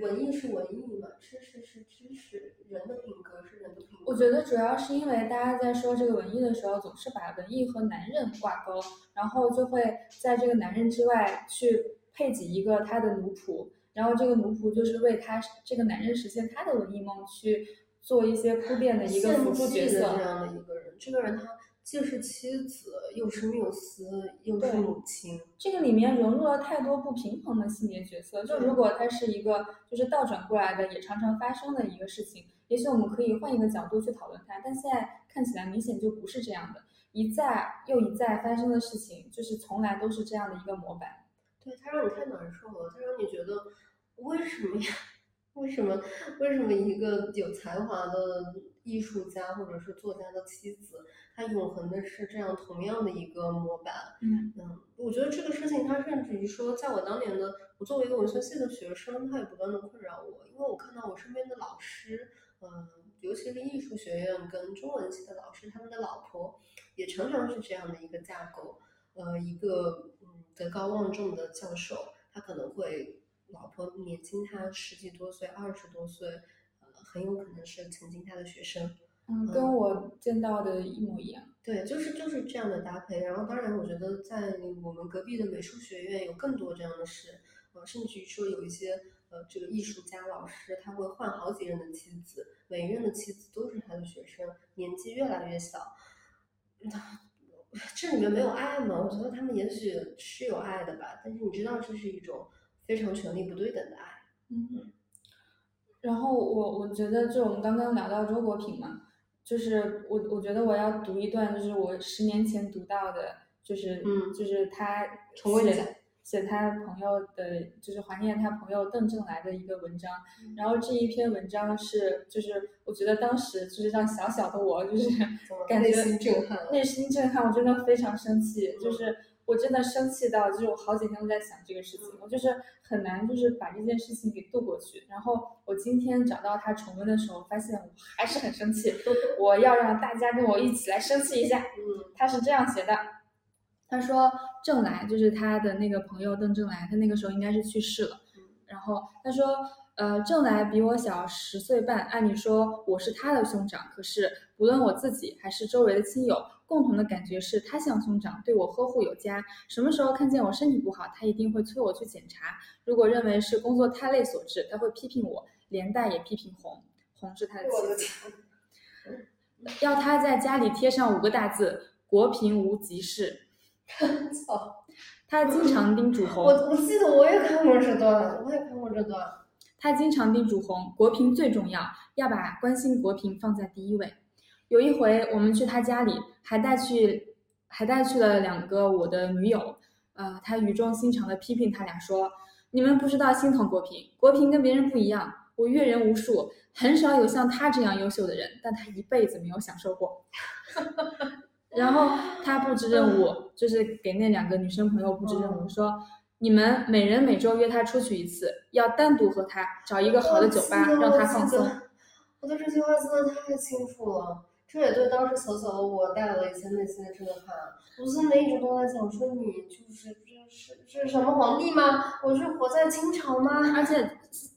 文艺是文艺嘛，知识是知识，人的品格是人的品格。我觉得主要是因为大家在说这个文艺的时候，总是把文艺和男人挂钩，然后就会在这个男人之外去配给一个他的奴仆，然后这个奴仆就是为他这个男人实现他的文艺梦去做一些铺垫的一个辅助角色。这样的一个人，这个人他。既是妻子，又是缪斯，又是母亲。这个里面融入了太多不平衡的性别角色。就如果它是一个就是倒转过来的，也常常发生的一个事情，也许我们可以换一个角度去讨论它。但现在看起来明显就不是这样的，一再又一再发生的事情，就是从来都是这样的一个模板。对，它让你太难受了，它让你觉得为什么呀？为什么？为什么一个有才华的艺术家或者是作家的妻子？她永恒的是这样同样的一个模板，嗯嗯，我觉得这个事情，他甚至于说，在我当年的，我作为一个文学系的学生，他也不断的困扰我，因为我看到我身边的老师，嗯，尤其是艺术学院跟中文系的老师，他们的老婆也常常是这样的一个架构，呃，一个嗯德高望重的教授，他可能会老婆年轻他十几多岁、二十多岁，呃，很有可能是曾经他的学生。嗯，跟我见到的一模一样。对，就是就是这样的搭配。然后，当然，我觉得在我们隔壁的美术学院有更多这样的事，呃，甚至于说有一些呃，这个艺术家老师他会换好几任的妻子，每一任的妻子都是他的学生，年纪越来越小。这里面没有爱吗？我觉得他们也许是有爱的吧，但是你知道，这是一种非常权力不对等的爱。嗯。然后我我觉得，就我们刚刚聊到周国平嘛。就是我，我觉得我要读一段，就是我十年前读到的，就是，嗯，就是他写写他朋友的，就是怀念他朋友邓正来的一个文章。然后这一篇文章是，就是我觉得当时就是让小小的我，就是感觉内心震撼，内心震撼，我真的非常生气，就是。我真的生气到，就是我好几天都在想这个事情，我就是很难，就是把这件事情给度过去。然后我今天找到他重温的时候，发现我还是很生气。我要让大家跟我一起来生气一下。嗯，他是这样写的，他说郑来就是他的那个朋友邓正来，他那个时候应该是去世了。然后他说，呃，郑来比我小十岁半，按理说我是他的兄长，可是不论我自己还是周围的亲友，共同的感觉是他像兄长，对我呵护有加。什么时候看见我身体不好，他一定会催我去检查。如果认为是工作太累所致，他会批评我，连带也批评红。红是他的妻子，要他在家里贴上五个大字：国贫无急事。[laughs] 操！他经常叮嘱红，我我记得我也看过这段，我也看过这段。他经常叮嘱红，国平最重要，要把关心国平放在第一位。有一回我们去他家里，还带去还带去了两个我的女友，呃，他语重心长的批评他俩说：“你们不知道心疼国平，国平跟别人不一样，我阅人无数，很少有像他这样优秀的人，但他一辈子没有享受过。[laughs] ”然后他布置任务，就是给那两个女生朋友布置任务，说你们每人每周约他出去一次，要单独和他找一个好的酒吧，让他放松。我对这句话记得太清楚了，这也对当时小小的我带来了一些内心的震撼。我心里一直都在想，说你就是这是这是什么皇帝吗？我是活在清朝吗？而且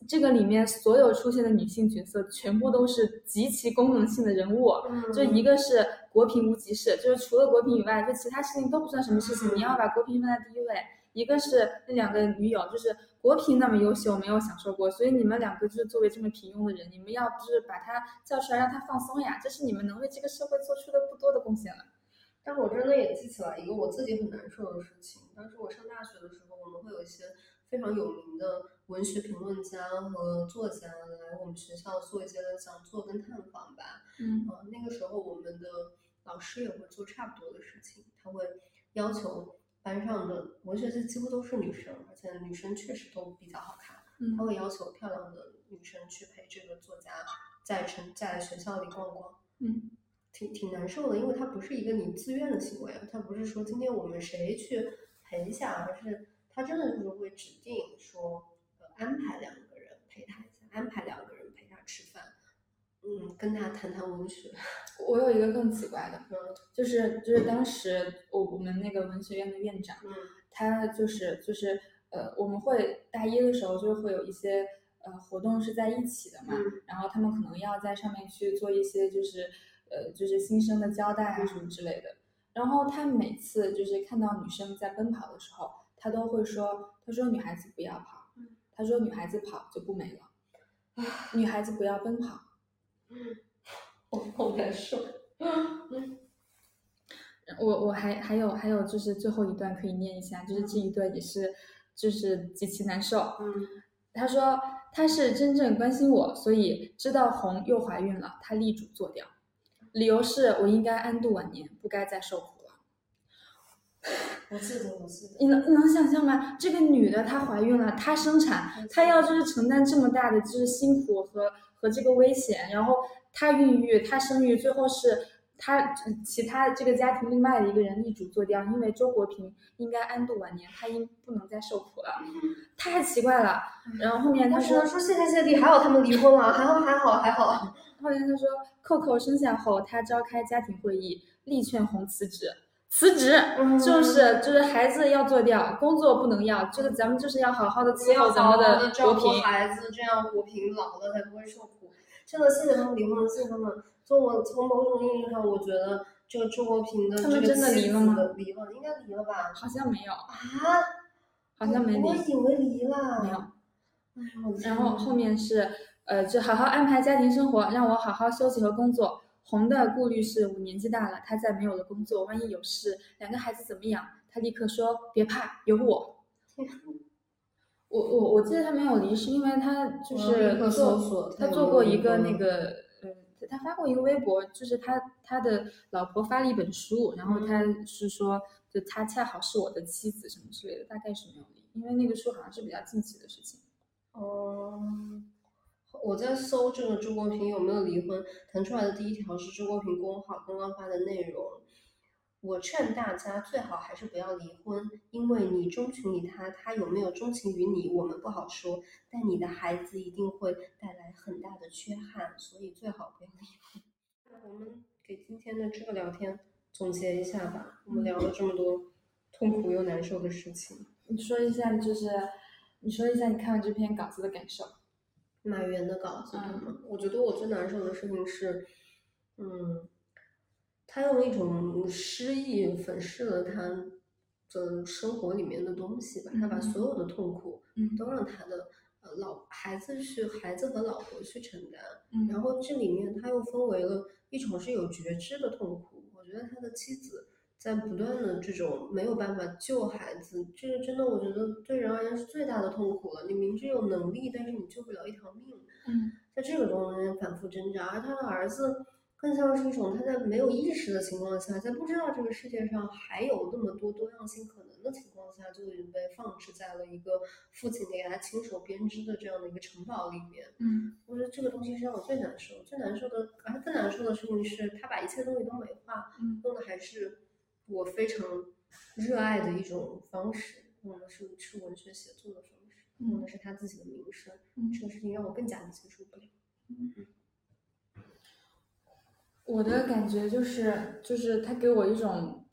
这个里面所有出现的女性角色，全部都是极其功能性的人物，就一个是。国平无极事，就是除了国平以外，就其他事情都不算什么事情。你要把国平放在第一位。一个是那两个女友，就是国平那么优秀，没有享受过，所以你们两个就是作为这么平庸的人，你们要就是把他叫出来，让他放松呀。这是你们能为这个社会做出的不多的贡献了。但是我真的也记起来一个我自己很难受的事情。当时我上大学的时候，我们会有一些非常有名的文学评论家和作家来我们学校做一些讲座跟探访吧。嗯，那个时候我们的。老师也会做差不多的事情，他会要求班上的文学系几乎都是女生，而且女生确实都比较好看。他会要求漂亮的女生去陪这个作家在城在学校里逛逛。嗯，挺挺难受的，因为它不是一个你自愿的行为，它不是说今天我们谁去陪一下，而是他真的就是会指定说呃安排两个人陪他一下，安排两个人。嗯，跟他谈谈文学。[laughs] 我有一个更奇怪的，就是就是当时我我们那个文学院的院长，他就是就是呃，我们会大一的时候就会有一些呃活动是在一起的嘛，然后他们可能要在上面去做一些就是呃就是新生的交代啊什么之类的。然后他每次就是看到女生在奔跑的时候，他都会说，他说女孩子不要跑，他说女孩子跑就不美了，女孩子不要奔跑。我 [laughs] 好难受。我我还还有还有就是最后一段可以念一下，就是这一段也是就是极其难受。嗯，他说他是真正关心我，所以知道红又怀孕了，他力主做掉，理由是我应该安度晚年，不该再受苦了。我记得，我记得。你能能想象吗？这个女的她怀孕了，她生产，她要就是承担这么大的就是辛苦和和这个危险，然后。他孕育，他生育，最后是他其他这个家庭另外的一个人立主做掉，因为周国平应该安度晚年，他应不能再受苦了，[laughs] 太奇怪了。然后后面他说说谢天谢地，还好他们离婚了，还好还好还好。后面他说扣扣生下后，他召开家庭会议，力劝红辞职，辞职就是就是孩子要做掉，工作不能要，就是咱们就是要好好的伺候咱们的国平孩子，这样国平老了才不会受苦。真的谢谢他们离婚，谢谢他们。从我从某种意义上，我觉得这个周国平的这个妻子吗？离了，应该离了吧？好像没有啊，好像没离。我以为离了。没有。然后后面是呃，就好好安排家庭生活，让我好好休息和工作。红的顾虑是我年纪大了，他再没有了工作，万一有事，两个孩子怎么养？他立刻说别怕，有我。[laughs] 我我我记得他没有离，是因为他就是做他做过一个那个呃，他发过一个微博，就是他他的老婆发了一本书，然后他是说就他恰好是我的妻子什么之类的，大概是没有离，因为那个书好像是比较近期的事情。哦，我在搜这个周国平有没有离婚，弹出来的第一条是周国平公号刚刚发的内容。我劝大家最好还是不要离婚，因为你钟情于他，他有没有钟情于你，我们不好说。但你的孩子一定会带来很大的缺憾，所以最好不要离婚。我们给今天的这个聊天总结一下吧。我们聊了这么多痛苦又难受的事情，你说一下，就是你说一下你看完这篇稿子的感受。马原的稿子，对嗯吗？我觉得我最难受的事情是，嗯，他用一种诗意粉饰了他的生活里面的东西吧，他把嗯所有的痛苦嗯都让他的呃老孩子去孩子和老婆去承担，嗯然后这里面他又分为了一种是有觉知的痛苦，我觉得他的妻子在不断的这种没有办法救孩子，这个真的我觉得对人而言是最大的痛苦了。你明知有能力，但是你救不了一条命，嗯在这个中间反复挣扎，而他的儿子。更像是一种他在没有意识的情况下，在不知道这个世界上还有那么多多样性可能的情况下，就已经被放置在了一个父亲给他亲手编织的这样的一个城堡里面。嗯我觉得这个东西是让我最难受，最难受的，而更难受的事情是，他把一切东西都美化，嗯用的还是我非常热爱的一种方式，用的是是文学写作的方式，用的是他自己的名声。嗯这个事情让我更加的接受不了。我的感觉就是，就是他给我一种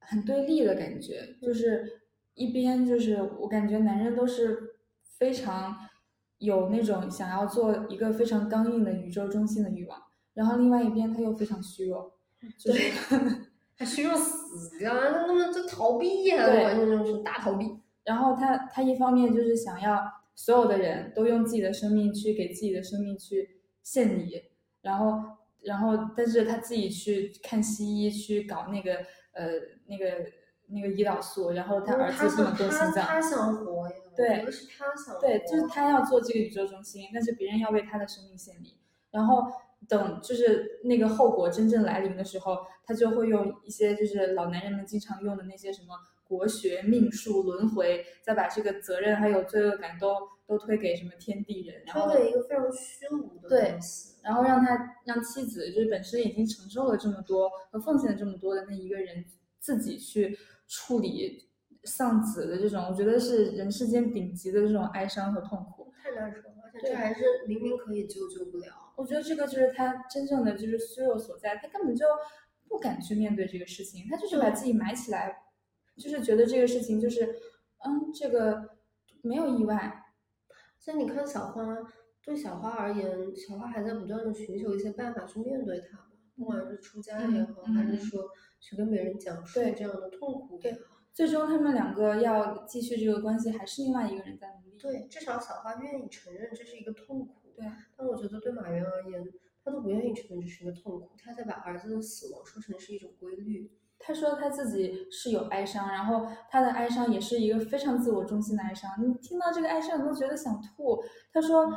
很对立的感觉，就是一边就是我感觉男人都是非常有那种想要做一个非常刚硬的宇宙中心的欲望，然后另外一边他又非常虚弱，就是 [laughs] 他虚弱死呀，他那么就逃避呀，对完全就是大逃避。然后他他一方面就是想要所有的人都用自己的生命去给自己的生命去献礼，然后然后但是他自己去看西医去搞那个呃那个那个胰岛素，然后他儿子不能动心脏，他他想活呀，对是他想活。对，就是他要做这个宇宙中心，但是别人要为他的生命献礼，然后等就是那个后果真正来临的时候，他就会用一些就是老男人们经常用的那些什么国学、命数、轮回，再把这个责任还有罪恶感都都推给什么天地人，然后推给一个非常虚无的对东西。然后让他让妻子就是本身已经承受了这么多和奉献了这么多的那一个人自己去处理丧子的这种，我觉得是人世间顶级的这种哀伤和痛苦。太难受了，而且这还是明明可以救救不了。我觉得这个就是他真正的就是虚弱所在，他根本就不敢去面对这个事情，他就是把自己埋起来，就是觉得这个事情就是，嗯，这个没有意外，所以你看小花，对小花而言，小花还在不断的寻求一些办法去面对他，不管是出家也好，还是说去跟别人讲述对这样的痛苦也对好。最终他们两个要继续这个关系，还是另外一个人在努力。对，至少小花愿意承认这是一个痛苦。对啊，但我觉得对马云而言，他都不愿意承认这是一个痛苦，他在把儿子的死亡说成是一种规律。他说他自己是有哀伤，然后他的哀伤也是一个非常自我中心的哀伤。你听到这个哀伤，你都觉得想吐。他说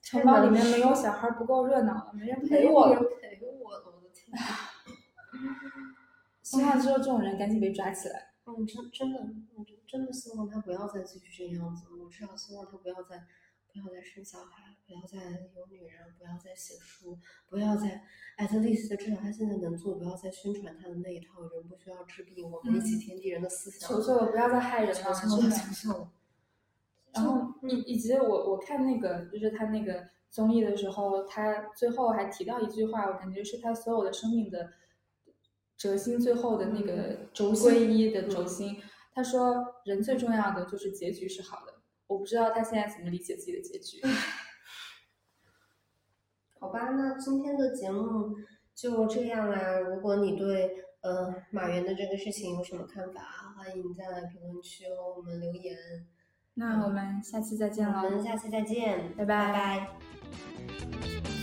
城堡里面没有小孩不够热闹了，没人陪我了。没人陪我了，我的天！[laughs] 希望之后这种人赶紧被抓起来。嗯，真真的，我真真的希望他不要再继续这样子。我至少希望他不要再不要再生小孩，不要再有女人，不要再写书，不要再 at least 至少他现在能做，不要再宣传他的那一套“人不需要治病，我们一起天地人”的思想。求求了，不要再害人了，求求了，求求了。然后你以及我我看那个就是他那个综艺的时候，他最后还提到一句话，我感觉是他所有的生命的轴心最后的那个轴心归一的轴心。他说人最重要的就是结局是好的。我不知道他现在怎么理解自己的结局。[laughs] 好吧，那今天的节目就这样啦。如果你对呃马原的这个事情有什么看法，欢迎在评论区和我们留言。那我们下期再见了我们，下期再见，拜拜拜拜